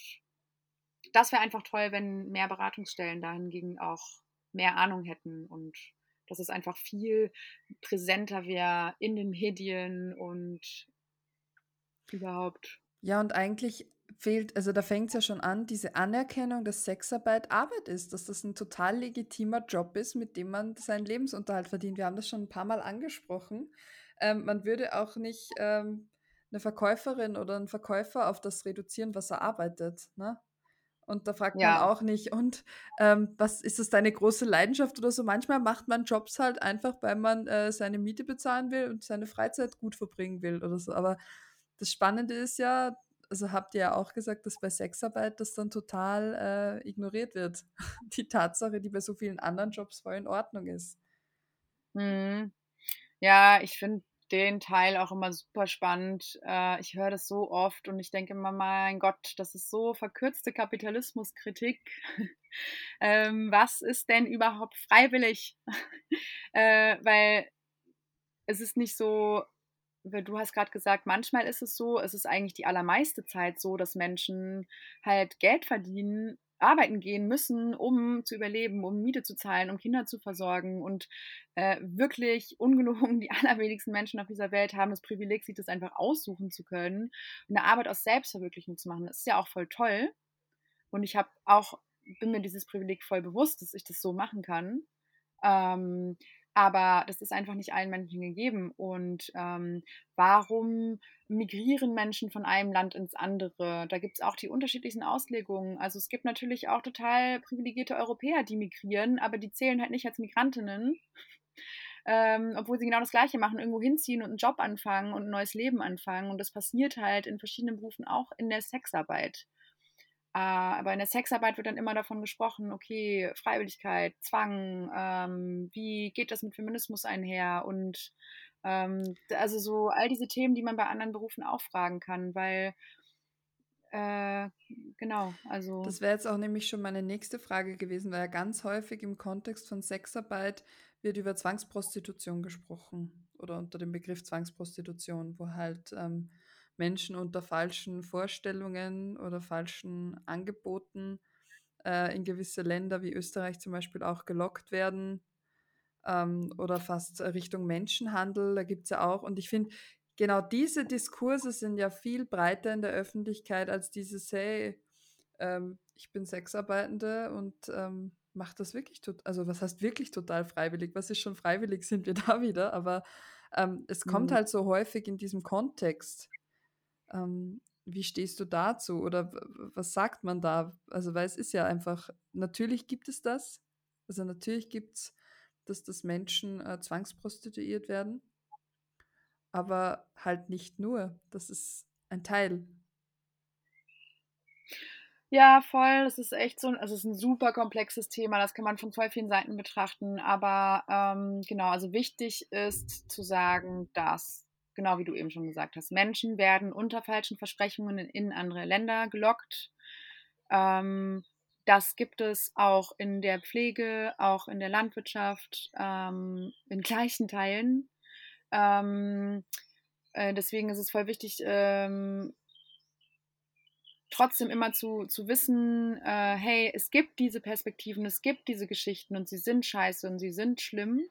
das wäre einfach toll, wenn mehr Beratungsstellen dahingegen auch mehr Ahnung hätten und dass es einfach viel präsenter wäre in den Medien und überhaupt. Ja, und eigentlich fehlt, also da fängt es ja schon an, diese Anerkennung, dass Sexarbeit Arbeit ist, dass das ein total legitimer Job ist, mit dem man seinen Lebensunterhalt verdient. Wir haben das schon ein paar Mal angesprochen. Ähm, man würde auch nicht ähm, eine Verkäuferin oder einen Verkäufer auf das reduzieren, was er arbeitet. Ne? Und da fragt ja. man auch nicht, und ähm, was ist das deine große Leidenschaft oder so? Manchmal macht man Jobs halt einfach, weil man äh, seine Miete bezahlen will und seine Freizeit gut verbringen will oder so. Aber das Spannende ist ja, also habt ihr ja auch gesagt, dass bei Sexarbeit das dann total äh, ignoriert wird. Die Tatsache, die bei so vielen anderen Jobs voll in Ordnung ist. Hm. Ja, ich finde den Teil auch immer super spannend. Äh, ich höre das so oft und ich denke immer, mein Gott, das ist so verkürzte Kapitalismuskritik. ähm, was ist denn überhaupt freiwillig? äh, weil es ist nicht so, du hast gerade gesagt, manchmal ist es so, es ist eigentlich die allermeiste Zeit so, dass Menschen halt Geld verdienen arbeiten gehen müssen, um zu überleben, um Miete zu zahlen, um Kinder zu versorgen. Und äh, wirklich ungelogen, die allerwenigsten Menschen auf dieser Welt haben das Privileg, sich das einfach aussuchen zu können eine Arbeit aus Selbstverwirklichung zu machen. Das ist ja auch voll toll. Und ich habe auch, bin mir dieses Privileg voll bewusst, dass ich das so machen kann. Ähm, aber das ist einfach nicht allen Menschen gegeben. Und ähm, warum migrieren Menschen von einem Land ins andere? Da gibt es auch die unterschiedlichsten Auslegungen. Also es gibt natürlich auch total privilegierte Europäer, die migrieren, aber die zählen halt nicht als Migrantinnen. Ähm, obwohl sie genau das Gleiche machen, irgendwo hinziehen und einen Job anfangen und ein neues Leben anfangen. Und das passiert halt in verschiedenen Berufen auch in der Sexarbeit. Äh, aber in der Sexarbeit wird dann immer davon gesprochen, okay, Freiwilligkeit, Zwang, ähm, wie geht das mit Feminismus einher und ähm, also so all diese Themen, die man bei anderen Berufen auch fragen kann, weil äh, genau, also. Das wäre jetzt auch nämlich schon meine nächste Frage gewesen, weil ja ganz häufig im Kontext von Sexarbeit wird über Zwangsprostitution gesprochen oder unter dem Begriff Zwangsprostitution, wo halt ähm, Menschen unter falschen Vorstellungen oder falschen Angeboten äh, in gewisse Länder wie Österreich zum Beispiel auch gelockt werden ähm, oder fast Richtung Menschenhandel. Da gibt es ja auch. Und ich finde, genau diese Diskurse sind ja viel breiter in der Öffentlichkeit als dieses, hey, ähm, ich bin Sexarbeitende und ähm, mache das wirklich, also was heißt wirklich total freiwillig? Was ist schon freiwillig, sind wir da wieder, aber ähm, es kommt mhm. halt so häufig in diesem Kontext ähm, wie stehst du dazu oder was sagt man da? Also, weil es ist ja einfach, natürlich gibt es das. Also natürlich gibt es, dass das Menschen äh, zwangsprostituiert werden, aber halt nicht nur. Das ist ein Teil. Ja, voll. Das ist echt so, also es ist ein super komplexes Thema. Das kann man von voll vielen Seiten betrachten. Aber ähm, genau, also wichtig ist zu sagen, dass genau wie du eben schon gesagt hast, Menschen werden unter falschen Versprechungen in andere Länder gelockt. Ähm, das gibt es auch in der Pflege, auch in der Landwirtschaft, ähm, in gleichen Teilen. Ähm, äh, deswegen ist es voll wichtig, ähm, trotzdem immer zu, zu wissen, äh, hey, es gibt diese Perspektiven, es gibt diese Geschichten und sie sind scheiße und sie sind schlimm.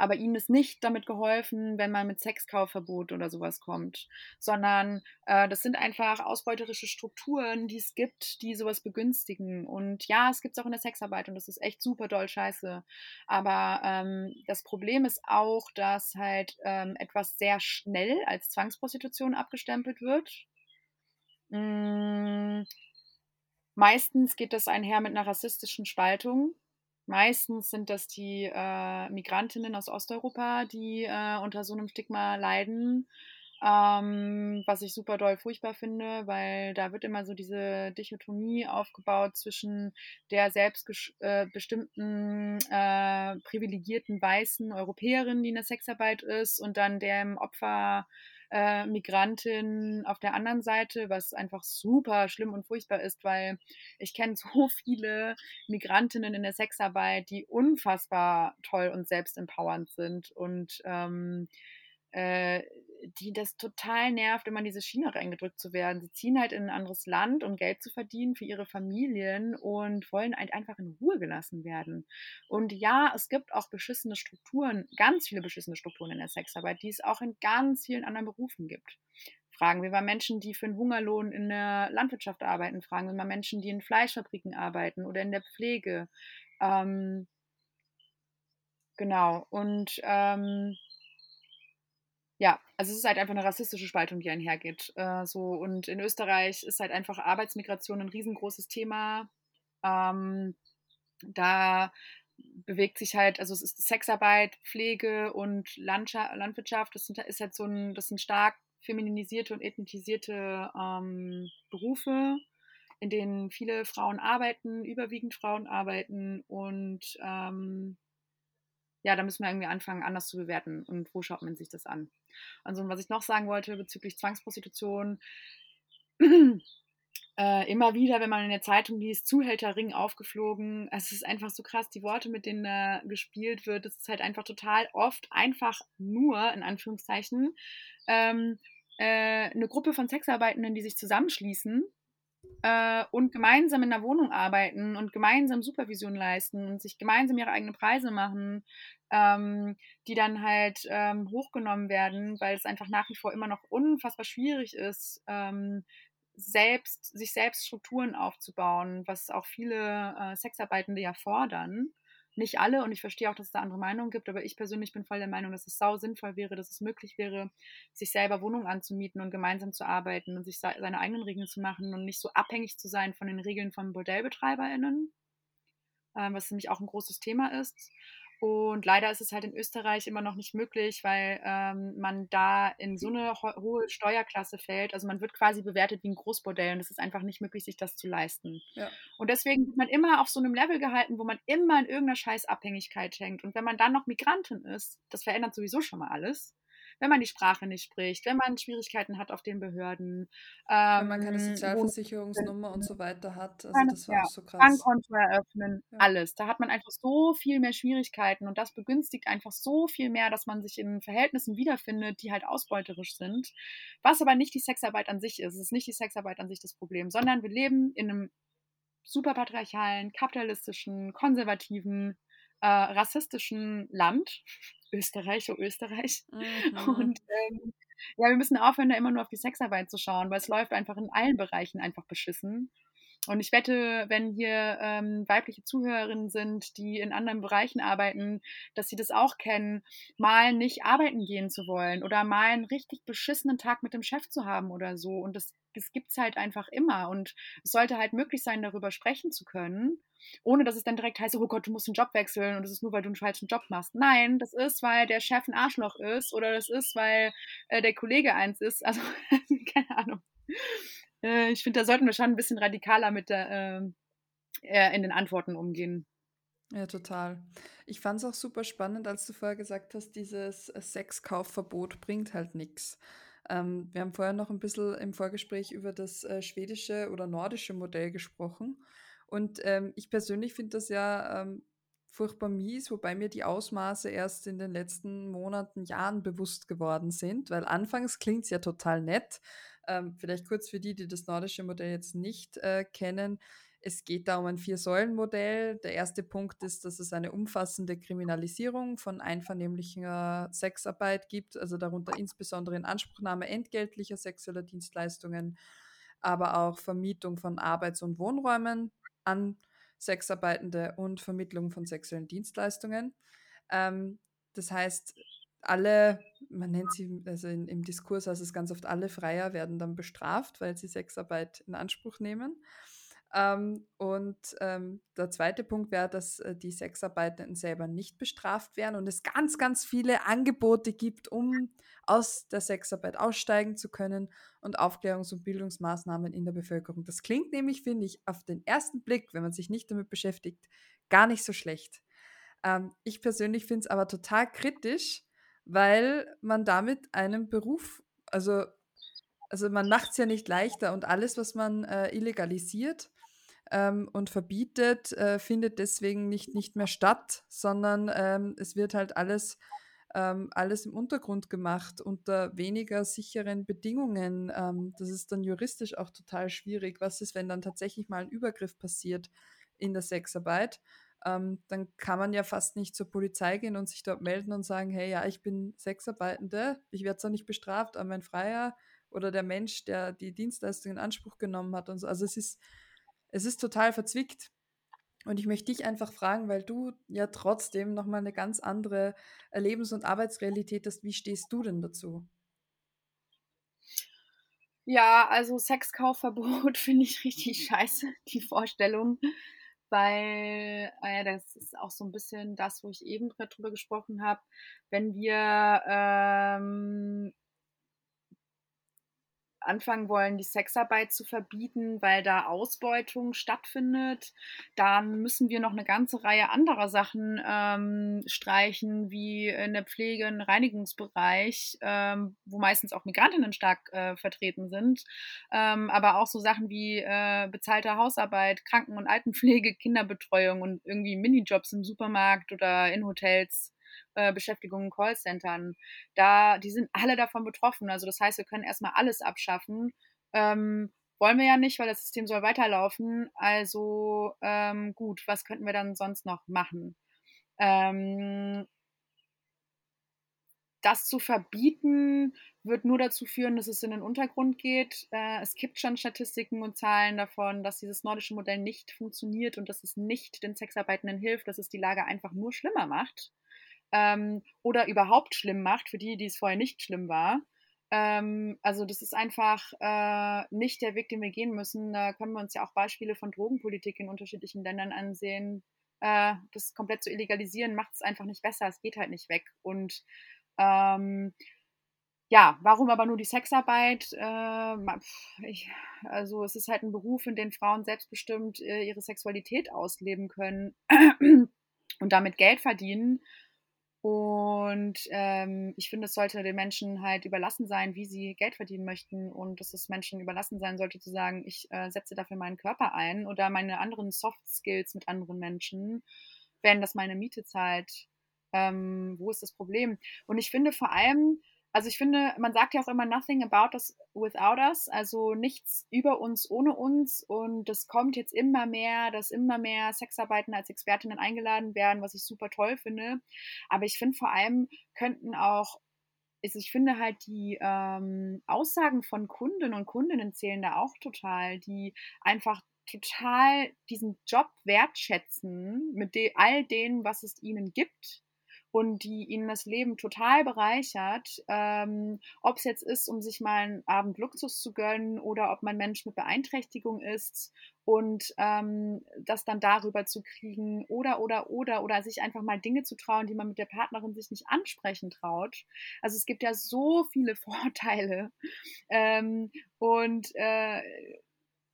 Aber ihnen ist nicht damit geholfen, wenn man mit Sexkaufverbot oder sowas kommt, sondern äh, das sind einfach ausbeuterische Strukturen, die es gibt, die sowas begünstigen. Und ja, es gibt es auch in der Sexarbeit und das ist echt super doll scheiße. Aber ähm, das Problem ist auch, dass halt ähm, etwas sehr schnell als Zwangsprostitution abgestempelt wird. Mm, meistens geht das einher mit einer rassistischen Spaltung. Meistens sind das die äh, Migrantinnen aus Osteuropa, die äh, unter so einem Stigma leiden. Ähm, was ich super doll furchtbar finde, weil da wird immer so diese Dichotomie aufgebaut zwischen der selbstbestimmten, äh, äh, privilegierten weißen Europäerin, die in der Sexarbeit ist, und dann dem Opfer äh, Migrantin auf der anderen Seite, was einfach super schlimm und furchtbar ist, weil ich kenne so viele Migrantinnen in der Sexarbeit, die unfassbar toll und selbstempowernd sind. Und ähm, äh, die das total nervt, immer in diese Schiene reingedrückt zu werden. Sie ziehen halt in ein anderes Land, um Geld zu verdienen für ihre Familien und wollen halt einfach in Ruhe gelassen werden. Und ja, es gibt auch beschissene Strukturen, ganz viele beschissene Strukturen in der Sexarbeit, die es auch in ganz vielen anderen Berufen gibt. Fragen wir mal Menschen, die für einen Hungerlohn in der Landwirtschaft arbeiten. Fragen wir mal Menschen, die in Fleischfabriken arbeiten oder in der Pflege. Ähm, genau. Und ähm, ja, also es ist halt einfach eine rassistische Spaltung, die einhergeht. Äh, so, und in Österreich ist halt einfach Arbeitsmigration ein riesengroßes Thema. Ähm, da bewegt sich halt, also es ist Sexarbeit, Pflege und Landwirtschaft, das, sind, ist halt so ein, das sind stark feminisierte und ethnisierte ähm, Berufe, in denen viele Frauen arbeiten, überwiegend Frauen arbeiten und ähm, ja, da müssen wir irgendwie anfangen, anders zu bewerten. Und wo schaut man sich das an? Also, was ich noch sagen wollte bezüglich Zwangsprostitution, äh, immer wieder, wenn man in der Zeitung liest, Zuhälterring aufgeflogen. Es ist einfach so krass, die Worte, mit denen da gespielt wird. Es ist halt einfach total oft einfach nur, in Anführungszeichen, ähm, äh, eine Gruppe von Sexarbeitenden, die sich zusammenschließen äh, und gemeinsam in der Wohnung arbeiten und gemeinsam Supervision leisten und sich gemeinsam ihre eigenen Preise machen, ähm, die dann halt ähm, hochgenommen werden, weil es einfach nach wie vor immer noch unfassbar schwierig ist, ähm, selbst, sich selbst Strukturen aufzubauen, was auch viele äh, Sexarbeitende ja fordern nicht alle und ich verstehe auch, dass es da andere Meinungen gibt, aber ich persönlich bin voll der Meinung, dass es sau sinnvoll wäre, dass es möglich wäre, sich selber Wohnungen anzumieten und gemeinsam zu arbeiten und sich seine eigenen Regeln zu machen und nicht so abhängig zu sein von den Regeln von BordellbetreiberInnen, ähm, was nämlich auch ein großes Thema ist. Und leider ist es halt in Österreich immer noch nicht möglich, weil ähm, man da in so eine ho hohe Steuerklasse fällt. Also man wird quasi bewertet wie ein Großbordell und es ist einfach nicht möglich, sich das zu leisten. Ja. Und deswegen wird man immer auf so einem Level gehalten, wo man immer in irgendeiner Scheißabhängigkeit hängt. Und wenn man dann noch Migrantin ist, das verändert sowieso schon mal alles wenn man die Sprache nicht spricht, wenn man Schwierigkeiten hat auf den Behörden. Ähm, wenn man keine ähm, Sozialversicherungsnummer und so weiter hat. Also das war ja, auch so krass. Bankkonto eröffnen, ja. alles. Da hat man einfach so viel mehr Schwierigkeiten und das begünstigt einfach so viel mehr, dass man sich in Verhältnissen wiederfindet, die halt ausbeuterisch sind. Was aber nicht die Sexarbeit an sich ist. Es ist nicht die Sexarbeit an sich das Problem, sondern wir leben in einem superpatriarchalen, kapitalistischen, konservativen, äh, rassistischen Land Österreich, oh Österreich. Mhm. Und ähm, ja, wir müssen aufhören, da immer nur auf die Sexarbeit zu schauen, weil es läuft einfach in allen Bereichen einfach beschissen. Und ich wette, wenn hier ähm, weibliche Zuhörerinnen sind, die in anderen Bereichen arbeiten, dass sie das auch kennen, mal nicht arbeiten gehen zu wollen oder mal einen richtig beschissenen Tag mit dem Chef zu haben oder so. Und das, das gibt es halt einfach immer. Und es sollte halt möglich sein, darüber sprechen zu können, ohne dass es dann direkt heißt, oh Gott, du musst einen Job wechseln und das ist nur, weil du einen falschen Job machst. Nein, das ist, weil der Chef ein Arschloch ist oder das ist, weil äh, der Kollege eins ist. Also, keine Ahnung. Äh, ich finde, da sollten wir schon ein bisschen radikaler mit der, ähm, äh, in den Antworten umgehen. Ja, total. Ich fand es auch super spannend, als du vorher gesagt hast, dieses äh, Sexkaufverbot bringt halt nichts. Ähm, wir haben vorher noch ein bisschen im Vorgespräch über das äh, schwedische oder nordische Modell gesprochen. Und ähm, ich persönlich finde das ja ähm, furchtbar mies, wobei mir die Ausmaße erst in den letzten Monaten, Jahren bewusst geworden sind, weil anfangs klingt es ja total nett. Ähm, vielleicht kurz für die, die das nordische Modell jetzt nicht äh, kennen. Es geht da um ein Vier-Säulen-Modell. Der erste Punkt ist, dass es eine umfassende Kriminalisierung von einvernehmlicher Sexarbeit gibt, also darunter insbesondere Inanspruchnahme entgeltlicher sexueller Dienstleistungen, aber auch Vermietung von Arbeits- und Wohnräumen an Sexarbeitende und Vermittlung von sexuellen Dienstleistungen. Ähm, das heißt, alle, man nennt sie, also in, im Diskurs heißt es ganz oft, alle Freier werden dann bestraft, weil sie Sexarbeit in Anspruch nehmen. Ähm, und ähm, der zweite Punkt wäre, dass äh, die Sexarbeitenden selber nicht bestraft werden und es ganz, ganz viele Angebote gibt, um aus der Sexarbeit aussteigen zu können und Aufklärungs- und Bildungsmaßnahmen in der Bevölkerung. Das klingt nämlich, finde ich, auf den ersten Blick, wenn man sich nicht damit beschäftigt, gar nicht so schlecht. Ähm, ich persönlich finde es aber total kritisch, weil man damit einen Beruf, also, also man macht es ja nicht leichter und alles, was man äh, illegalisiert ähm, und verbietet, äh, findet deswegen nicht, nicht mehr statt, sondern ähm, es wird halt alles, ähm, alles im Untergrund gemacht unter weniger sicheren Bedingungen. Ähm, das ist dann juristisch auch total schwierig. Was ist, wenn dann tatsächlich mal ein Übergriff passiert in der Sexarbeit? Ähm, dann kann man ja fast nicht zur Polizei gehen und sich dort melden und sagen, hey, ja, ich bin Sexarbeitende, ich werde zwar nicht bestraft, aber mein Freier oder der Mensch, der die Dienstleistung in Anspruch genommen hat und so. Also es ist, es ist total verzwickt. Und ich möchte dich einfach fragen, weil du ja trotzdem nochmal eine ganz andere Lebens- und Arbeitsrealität hast. Wie stehst du denn dazu? Ja, also Sexkaufverbot finde ich richtig scheiße, die Vorstellung weil äh, das ist auch so ein bisschen das, wo ich eben drüber gesprochen habe, wenn wir ähm, anfangen wollen, die Sexarbeit zu verbieten, weil da Ausbeutung stattfindet, dann müssen wir noch eine ganze Reihe anderer Sachen ähm, streichen, wie in der Pflege, im Reinigungsbereich, ähm, wo meistens auch Migrantinnen stark äh, vertreten sind, ähm, aber auch so Sachen wie äh, bezahlte Hausarbeit, Kranken- und Altenpflege, Kinderbetreuung und irgendwie Minijobs im Supermarkt oder in Hotels äh, Beschäftigung in Callcentern. Da, die sind alle davon betroffen. Also das heißt, wir können erstmal alles abschaffen. Ähm, wollen wir ja nicht, weil das System soll weiterlaufen. Also ähm, gut, was könnten wir dann sonst noch machen? Ähm, das zu verbieten, wird nur dazu führen, dass es in den Untergrund geht. Äh, es gibt schon Statistiken und Zahlen davon, dass dieses nordische Modell nicht funktioniert und dass es nicht den Sexarbeitenden hilft, dass es die Lage einfach nur schlimmer macht ähm, oder überhaupt schlimm macht für die, die es vorher nicht schlimm war. Ähm, also das ist einfach äh, nicht der Weg, den wir gehen müssen. Da können wir uns ja auch Beispiele von Drogenpolitik in unterschiedlichen Ländern ansehen. Äh, das komplett zu illegalisieren macht es einfach nicht besser. Es geht halt nicht weg. Und ähm, ja, warum aber nur die Sexarbeit? Äh, ich, also es ist halt ein Beruf, in dem Frauen selbstbestimmt äh, ihre Sexualität ausleben können und damit Geld verdienen. Und ähm, ich finde, es sollte den Menschen halt überlassen sein, wie sie Geld verdienen möchten. Und dass es Menschen überlassen sein sollte, zu sagen, ich äh, setze dafür meinen Körper ein oder meine anderen Soft Skills mit anderen Menschen, wenn das meine Miete zahlt. Ähm, wo ist das Problem? Und ich finde vor allem, also ich finde, man sagt ja auch immer nothing about us without us, also nichts über uns ohne uns. Und es kommt jetzt immer mehr, dass immer mehr Sexarbeiten als Expertinnen eingeladen werden, was ich super toll finde. Aber ich finde vor allem könnten auch ist, ich finde halt die ähm, Aussagen von Kunden und Kundinnen zählen da auch total, die einfach total diesen Job wertschätzen mit de all dem, was es ihnen gibt und die ihnen das Leben total bereichert. Ähm, ob es jetzt ist, um sich mal einen Abend Luxus zu gönnen oder ob man Mensch mit Beeinträchtigung ist und ähm, das dann darüber zu kriegen oder oder oder oder sich einfach mal Dinge zu trauen, die man mit der Partnerin sich nicht ansprechen traut. Also es gibt ja so viele Vorteile ähm, und äh,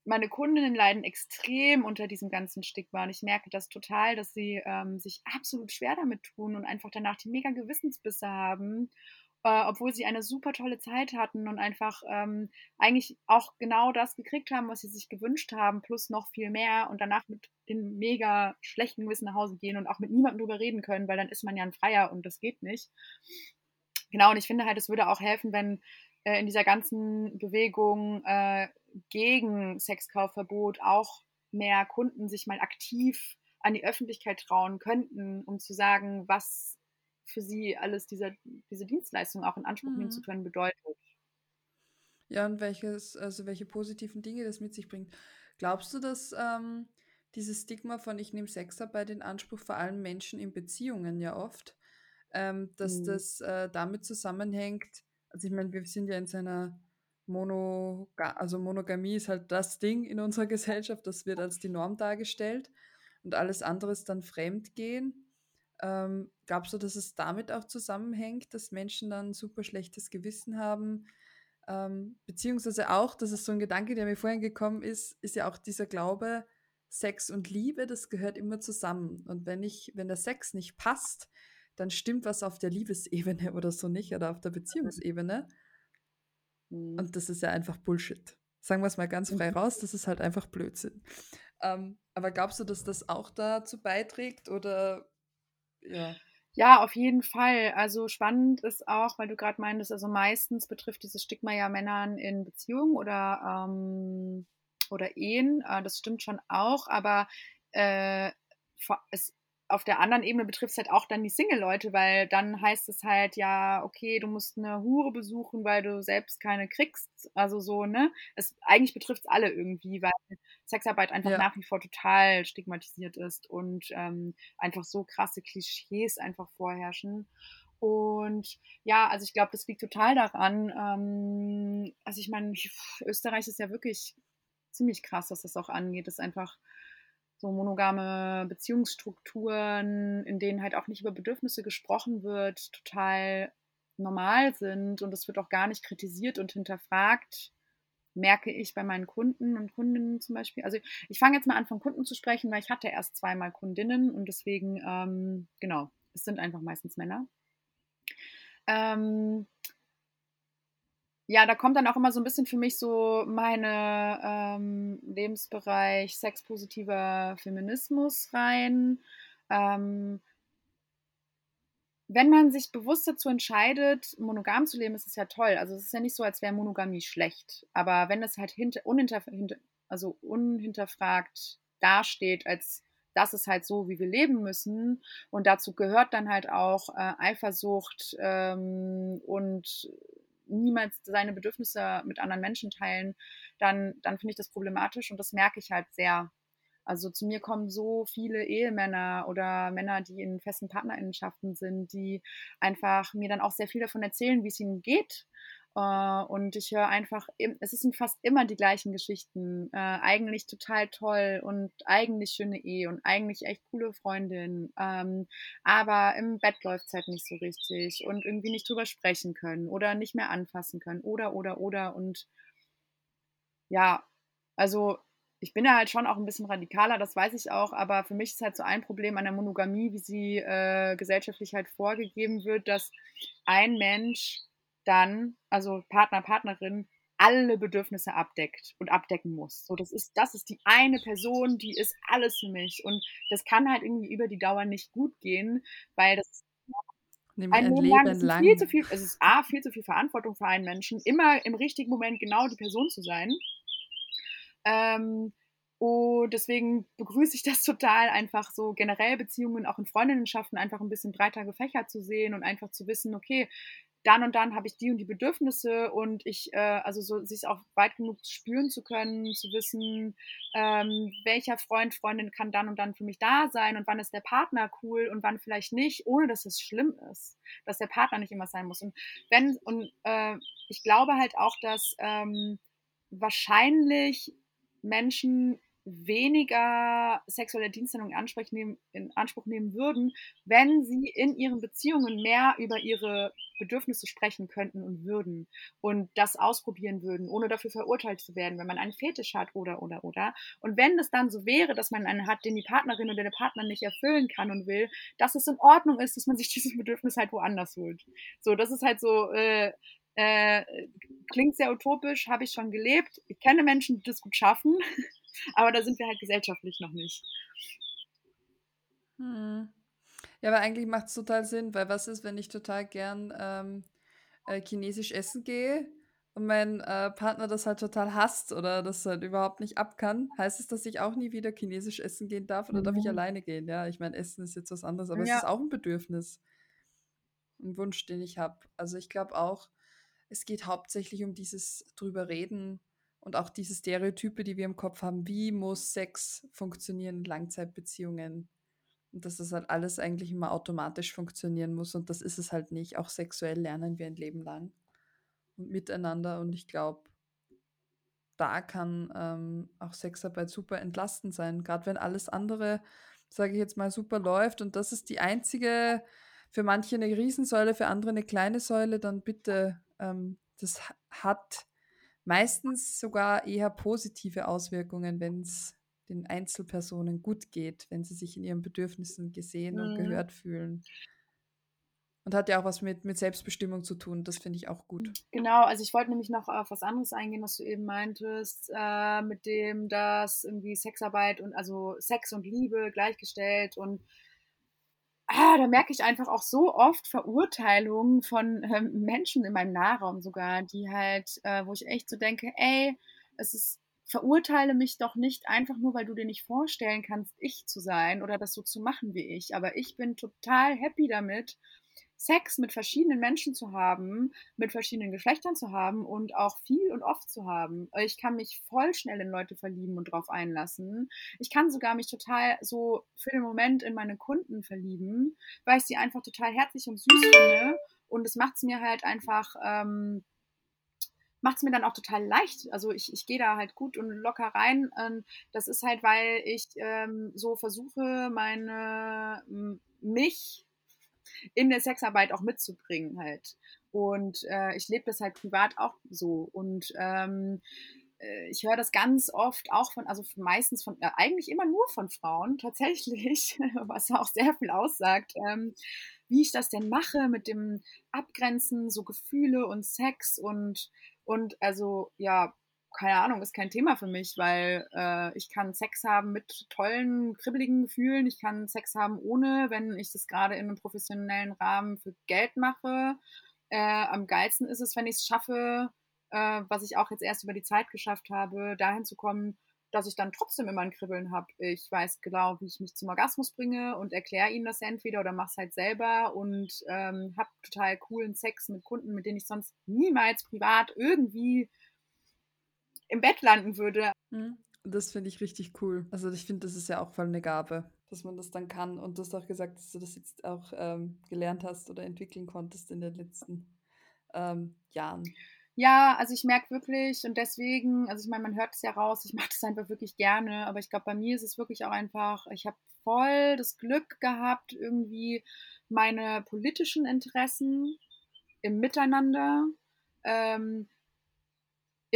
meine Kundinnen leiden extrem unter diesem ganzen Stigma und ich merke das total, dass sie ähm, sich absolut schwer damit tun und einfach danach die mega Gewissensbisse haben, äh, obwohl sie eine super tolle Zeit hatten und einfach ähm, eigentlich auch genau das gekriegt haben, was sie sich gewünscht haben, plus noch viel mehr und danach mit dem mega schlechten Gewissen nach Hause gehen und auch mit niemandem drüber reden können, weil dann ist man ja ein Freier und das geht nicht. Genau, und ich finde halt, es würde auch helfen, wenn äh, in dieser ganzen Bewegung äh, gegen Sexkaufverbot auch mehr Kunden sich mal aktiv an die Öffentlichkeit trauen könnten, um zu sagen, was für sie alles dieser, diese Dienstleistung auch in Anspruch mhm. nehmen zu mhm. können bedeutet. Ja, und welches, also welche positiven Dinge das mit sich bringt. Glaubst du, dass ähm, dieses Stigma von ich nehme Sexarbeit in Anspruch, vor allem Menschen in Beziehungen ja oft, ähm, dass mhm. das äh, damit zusammenhängt, also ich meine, wir sind ja in seiner Mono, also Monogamie ist halt das Ding in unserer Gesellschaft, das wird als die Norm dargestellt und alles andere ist dann Fremdgehen. Ähm, glaubst du, dass es damit auch zusammenhängt, dass Menschen dann super schlechtes Gewissen haben? Ähm, beziehungsweise auch, dass es so ein Gedanke, der mir vorhin gekommen ist, ist ja auch dieser Glaube, Sex und Liebe, das gehört immer zusammen. Und wenn ich, wenn der Sex nicht passt, dann stimmt was auf der Liebesebene oder so nicht oder auf der Beziehungsebene. Mhm. Und das ist ja einfach Bullshit. Sagen wir es mal ganz frei mhm. raus, das ist halt einfach Blödsinn. Ähm, aber glaubst du, dass das auch dazu beiträgt oder ja? Ja, auf jeden Fall. Also spannend ist auch, weil du gerade meintest, also meistens betrifft dieses Stigma ja Männern in Beziehungen oder, ähm, oder Ehen. Äh, das stimmt schon auch, aber äh, es auf der anderen Ebene betrifft es halt auch dann die Single-Leute, weil dann heißt es halt, ja, okay, du musst eine Hure besuchen, weil du selbst keine kriegst. Also so, ne? Es, eigentlich betrifft es alle irgendwie, weil Sexarbeit einfach ja. nach wie vor total stigmatisiert ist und ähm, einfach so krasse Klischees einfach vorherrschen. Und ja, also ich glaube, das liegt total daran. Ähm, also ich meine, Österreich ist ja wirklich ziemlich krass, was das auch angeht. Ist einfach so monogame Beziehungsstrukturen, in denen halt auch nicht über Bedürfnisse gesprochen wird, total normal sind und es wird auch gar nicht kritisiert und hinterfragt, merke ich bei meinen Kunden und Kundinnen zum Beispiel. Also ich fange jetzt mal an von Kunden zu sprechen, weil ich hatte erst zweimal Kundinnen und deswegen, ähm, genau, es sind einfach meistens Männer. Ähm, ja, da kommt dann auch immer so ein bisschen für mich so meine ähm, Lebensbereich sexpositiver Feminismus rein. Ähm, wenn man sich bewusst dazu entscheidet, monogam zu leben, ist es ja toll. Also es ist ja nicht so, als wäre Monogamie schlecht. Aber wenn es halt hinter, unhinter, hinter, also unhinterfragt dasteht, als das ist halt so, wie wir leben müssen. Und dazu gehört dann halt auch äh, Eifersucht ähm, und niemals seine Bedürfnisse mit anderen Menschen teilen, dann, dann finde ich das problematisch und das merke ich halt sehr. Also zu mir kommen so viele Ehemänner oder Männer, die in festen Partnerinnenschaften sind, die einfach mir dann auch sehr viel davon erzählen, wie es ihnen geht und ich höre einfach, es sind fast immer die gleichen Geschichten. Uh, eigentlich total toll und eigentlich schöne Ehe und eigentlich echt coole Freundin. Ähm, aber im Bett läuft es halt nicht so richtig und irgendwie nicht drüber sprechen können oder nicht mehr anfassen können oder, oder, oder. Und ja, also ich bin ja halt schon auch ein bisschen radikaler, das weiß ich auch, aber für mich ist halt so ein Problem an der Monogamie, wie sie äh, gesellschaftlich halt vorgegeben wird, dass ein Mensch dann, also Partner, Partnerin, alle Bedürfnisse abdeckt und abdecken muss. So, das ist, das ist die eine Person, die ist alles für mich. Und das kann halt irgendwie über die Dauer nicht gut gehen, weil das ein, ein Leben, lang, ist lang. viel zu viel, es ist A, viel zu viel Verantwortung für einen Menschen, immer im richtigen Moment genau die Person zu sein. Ähm, und deswegen begrüße ich das total, einfach so generell Beziehungen auch in Freundinnenschaften einfach ein bisschen breiter gefächert zu sehen und einfach zu wissen, okay, dann und dann habe ich die und die Bedürfnisse und ich, äh, also so sich auch weit genug spüren zu können, zu wissen, ähm, welcher Freund, Freundin kann dann und dann für mich da sein und wann ist der Partner cool und wann vielleicht nicht, ohne dass es schlimm ist, dass der Partner nicht immer sein muss. Und wenn, und äh, ich glaube halt auch, dass ähm, wahrscheinlich Menschen weniger sexuelle Dienstleistungen in Anspruch, nehmen, in Anspruch nehmen würden, wenn sie in ihren Beziehungen mehr über ihre Bedürfnisse sprechen könnten und würden und das ausprobieren würden, ohne dafür verurteilt zu werden, wenn man einen Fetisch hat oder oder oder. Und wenn es dann so wäre, dass man einen hat, den die Partnerin oder der Partner nicht erfüllen kann und will, dass es in Ordnung ist, dass man sich dieses Bedürfnis halt woanders holt. So, das ist halt so, äh, äh, klingt sehr utopisch, habe ich schon gelebt. Ich kenne Menschen, die das gut schaffen. Aber da sind wir halt gesellschaftlich noch nicht. Hm. Ja, aber eigentlich macht es total Sinn, weil was ist, wenn ich total gern ähm, äh, chinesisch essen gehe und mein äh, Partner das halt total hasst oder das halt überhaupt nicht ab kann, heißt es, dass ich auch nie wieder chinesisch essen gehen darf oder mhm. darf ich mhm. alleine gehen? Ja, ich meine, Essen ist jetzt was anderes, aber ja. es ist auch ein Bedürfnis, ein Wunsch, den ich habe. Also ich glaube auch, es geht hauptsächlich um dieses drüber reden und auch diese Stereotype, die wir im Kopf haben. Wie muss Sex funktionieren in Langzeitbeziehungen? Und dass das halt alles eigentlich immer automatisch funktionieren muss und das ist es halt nicht. Auch sexuell lernen wir ein Leben lang und miteinander. Und ich glaube, da kann ähm, auch Sexarbeit super entlastend sein, gerade wenn alles andere, sage ich jetzt mal, super läuft. Und das ist die einzige, für manche eine Riesensäule, für andere eine kleine Säule, dann bitte, ähm, das hat meistens sogar eher positive Auswirkungen, wenn es den Einzelpersonen gut geht, wenn sie sich in ihren Bedürfnissen gesehen mhm. und gehört fühlen. Und hat ja auch was mit, mit Selbstbestimmung zu tun. Das finde ich auch gut. Genau, also ich wollte nämlich noch auf was anderes eingehen, was du eben meintest, äh, mit dem, dass irgendwie Sexarbeit und also Sex und Liebe gleichgestellt und ah, da merke ich einfach auch so oft Verurteilungen von äh, Menschen in meinem Nahraum sogar, die halt, äh, wo ich echt so denke, ey, es ist verurteile mich doch nicht einfach nur, weil du dir nicht vorstellen kannst, ich zu sein oder das so zu machen wie ich. Aber ich bin total happy damit, Sex mit verschiedenen Menschen zu haben, mit verschiedenen Geschlechtern zu haben und auch viel und oft zu haben. Ich kann mich voll schnell in Leute verlieben und drauf einlassen. Ich kann sogar mich total so für den Moment in meine Kunden verlieben, weil ich sie einfach total herzlich und süß finde. Und es macht es mir halt einfach, ähm, macht es mir dann auch total leicht. Also ich, ich gehe da halt gut und locker rein. Das ist halt, weil ich ähm, so versuche, meine mich in der Sexarbeit auch mitzubringen halt. Und äh, ich lebe das halt privat auch so. Und ähm, äh, ich höre das ganz oft auch von, also meistens von, äh, eigentlich immer nur von Frauen tatsächlich, was auch sehr viel aussagt, ähm, wie ich das denn mache mit dem Abgrenzen, so Gefühle und Sex und, und also ja, keine Ahnung, ist kein Thema für mich, weil äh, ich kann Sex haben mit tollen, kribbeligen Gefühlen. Ich kann Sex haben ohne, wenn ich das gerade in einem professionellen Rahmen für Geld mache. Äh, am geilsten ist es, wenn ich es schaffe, äh, was ich auch jetzt erst über die Zeit geschafft habe, dahin zu kommen, dass ich dann trotzdem immer ein Kribbeln habe. Ich weiß genau, wie ich mich zum Orgasmus bringe und erkläre ihnen das entweder oder mache es halt selber und ähm, habe total coolen Sex mit Kunden, mit denen ich sonst niemals privat irgendwie im Bett landen würde. Mhm. Das finde ich richtig cool. Also ich finde, das ist ja auch voll eine Gabe, dass man das dann kann. Und du hast auch gesagt, dass du das jetzt auch ähm, gelernt hast oder entwickeln konntest in den letzten ähm, Jahren. Ja, also ich merke wirklich und deswegen, also ich meine, man hört es ja raus, ich mache das einfach wirklich gerne, aber ich glaube, bei mir ist es wirklich auch einfach, ich habe voll das Glück gehabt, irgendwie meine politischen Interessen im Miteinander ähm,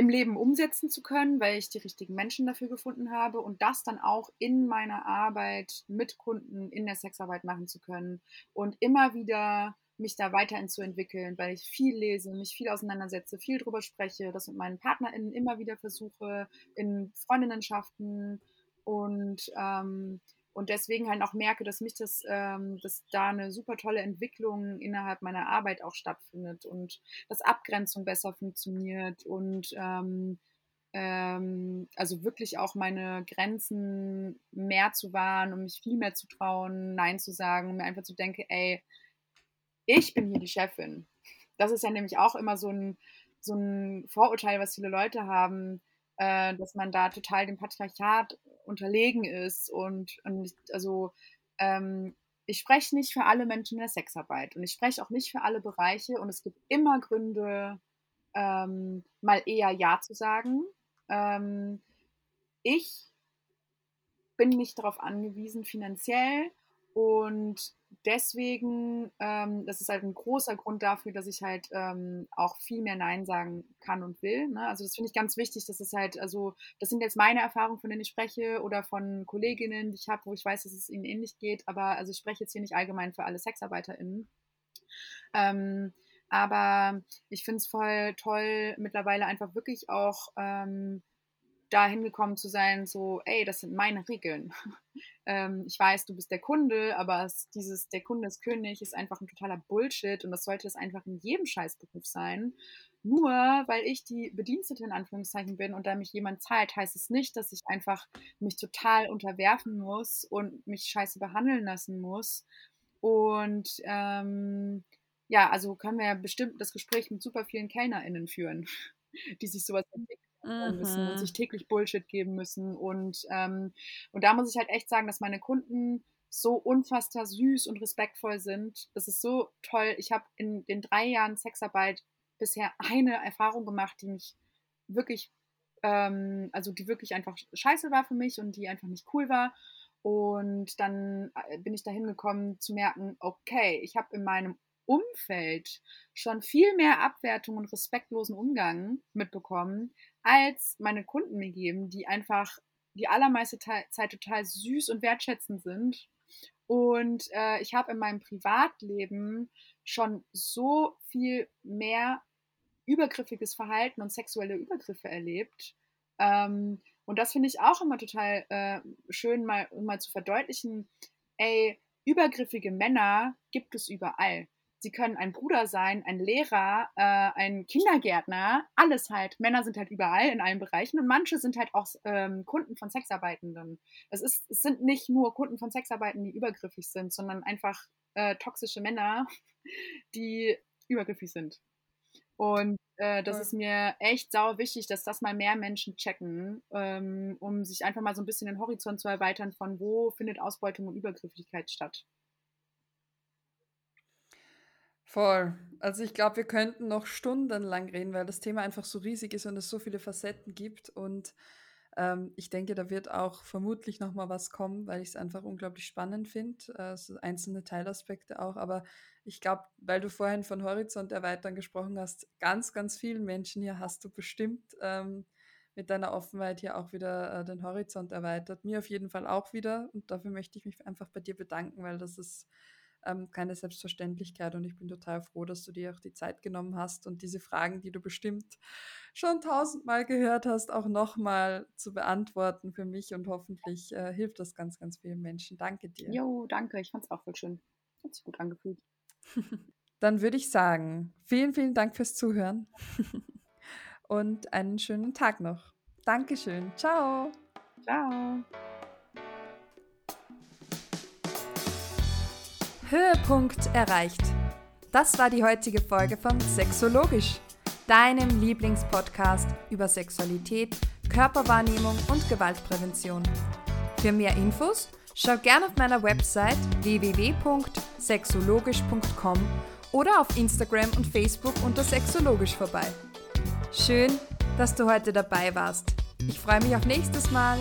im Leben umsetzen zu können, weil ich die richtigen Menschen dafür gefunden habe und das dann auch in meiner Arbeit mit Kunden in der Sexarbeit machen zu können und immer wieder mich da weiterhin zu entwickeln, weil ich viel lese, mich viel auseinandersetze, viel drüber spreche, das mit meinen PartnerInnen immer wieder versuche, in Freundinnenschaften und ähm, und deswegen halt auch merke, dass mich das, ähm, dass da eine super tolle Entwicklung innerhalb meiner Arbeit auch stattfindet und dass Abgrenzung besser funktioniert und ähm, ähm, also wirklich auch meine Grenzen mehr zu wahren und mich viel mehr zu trauen, Nein zu sagen mir einfach zu denken, ey, ich bin hier die Chefin. Das ist ja nämlich auch immer so ein, so ein Vorurteil, was viele Leute haben, äh, dass man da total dem Patriarchat unterlegen ist und, und also ähm, ich spreche nicht für alle Menschen in der Sexarbeit und ich spreche auch nicht für alle Bereiche und es gibt immer Gründe, ähm, mal eher Ja zu sagen. Ähm, ich bin nicht darauf angewiesen finanziell und deswegen, ähm, das ist halt ein großer Grund dafür, dass ich halt ähm, auch viel mehr Nein sagen kann und will. Ne? Also das finde ich ganz wichtig, dass es halt, also das sind jetzt meine Erfahrungen, von denen ich spreche oder von Kolleginnen, die ich habe, wo ich weiß, dass es ihnen ähnlich geht, aber also ich spreche jetzt hier nicht allgemein für alle SexarbeiterInnen. Ähm, aber ich finde es voll toll, mittlerweile einfach wirklich auch ähm, da hingekommen zu sein, so, ey, das sind meine Regeln. ähm, ich weiß, du bist der Kunde, aber es, dieses, der Kunde ist König, ist einfach ein totaler Bullshit und das sollte es einfach in jedem Scheißberuf sein. Nur weil ich die Bedienstete in Anführungszeichen bin und da mich jemand zahlt, heißt es nicht, dass ich einfach mich total unterwerfen muss und mich scheiße behandeln lassen muss. Und ähm, ja, also können wir ja bestimmt das Gespräch mit super vielen KellnerInnen führen, die sich sowas entwickeln mhm. müssen und sich täglich Bullshit geben müssen. Und, ähm, und da muss ich halt echt sagen, dass meine Kunden so unfassbar süß und respektvoll sind. Das ist so toll. Ich habe in den drei Jahren Sexarbeit bisher eine Erfahrung gemacht, die mich wirklich, ähm, also die wirklich einfach scheiße war für mich und die einfach nicht cool war. Und dann äh, bin ich dahin gekommen zu merken, okay, ich habe in meinem Umfeld schon viel mehr Abwertung und respektlosen Umgang mitbekommen, als meine Kunden mir geben, die einfach die allermeiste Zeit total süß und wertschätzend sind. Und äh, ich habe in meinem Privatleben schon so viel mehr übergriffiges Verhalten und sexuelle Übergriffe erlebt. Ähm, und das finde ich auch immer total äh, schön, mal, mal zu verdeutlichen, ey, übergriffige Männer gibt es überall. Sie können ein Bruder sein, ein Lehrer, äh, ein Kindergärtner, alles halt. Männer sind halt überall in allen Bereichen und manche sind halt auch ähm, Kunden von Sexarbeitenden. Es, ist, es sind nicht nur Kunden von Sexarbeitenden, die übergriffig sind, sondern einfach äh, toxische Männer, die übergriffig sind. Und äh, das ist mir echt sauer wichtig, dass das mal mehr Menschen checken, ähm, um sich einfach mal so ein bisschen den Horizont zu erweitern, von wo findet Ausbeutung und Übergriffigkeit statt. Voll. Also ich glaube, wir könnten noch stundenlang reden, weil das Thema einfach so riesig ist und es so viele Facetten gibt. Und ähm, ich denke, da wird auch vermutlich noch mal was kommen, weil ich es einfach unglaublich spannend finde, äh, so einzelne Teilaspekte auch. Aber ich glaube, weil du vorhin von Horizont erweitern gesprochen hast, ganz, ganz vielen Menschen hier hast du bestimmt ähm, mit deiner Offenheit hier auch wieder äh, den Horizont erweitert. Mir auf jeden Fall auch wieder. Und dafür möchte ich mich einfach bei dir bedanken, weil das ist ähm, keine Selbstverständlichkeit und ich bin total froh, dass du dir auch die Zeit genommen hast und diese Fragen, die du bestimmt schon tausendmal gehört hast, auch nochmal zu beantworten für mich und hoffentlich äh, hilft das ganz, ganz vielen Menschen. Danke dir. Jo, danke. Ich fand es auch voll schön. Hat sich gut angefühlt. Dann würde ich sagen, vielen, vielen Dank fürs Zuhören und einen schönen Tag noch. Dankeschön. Ciao. Ciao. Höhepunkt erreicht. Das war die heutige Folge von Sexologisch, deinem Lieblingspodcast über Sexualität, Körperwahrnehmung und Gewaltprävention. Für mehr Infos schau gerne auf meiner Website www.sexologisch.com oder auf Instagram und Facebook unter Sexologisch vorbei. Schön, dass du heute dabei warst. Ich freue mich auf nächstes Mal.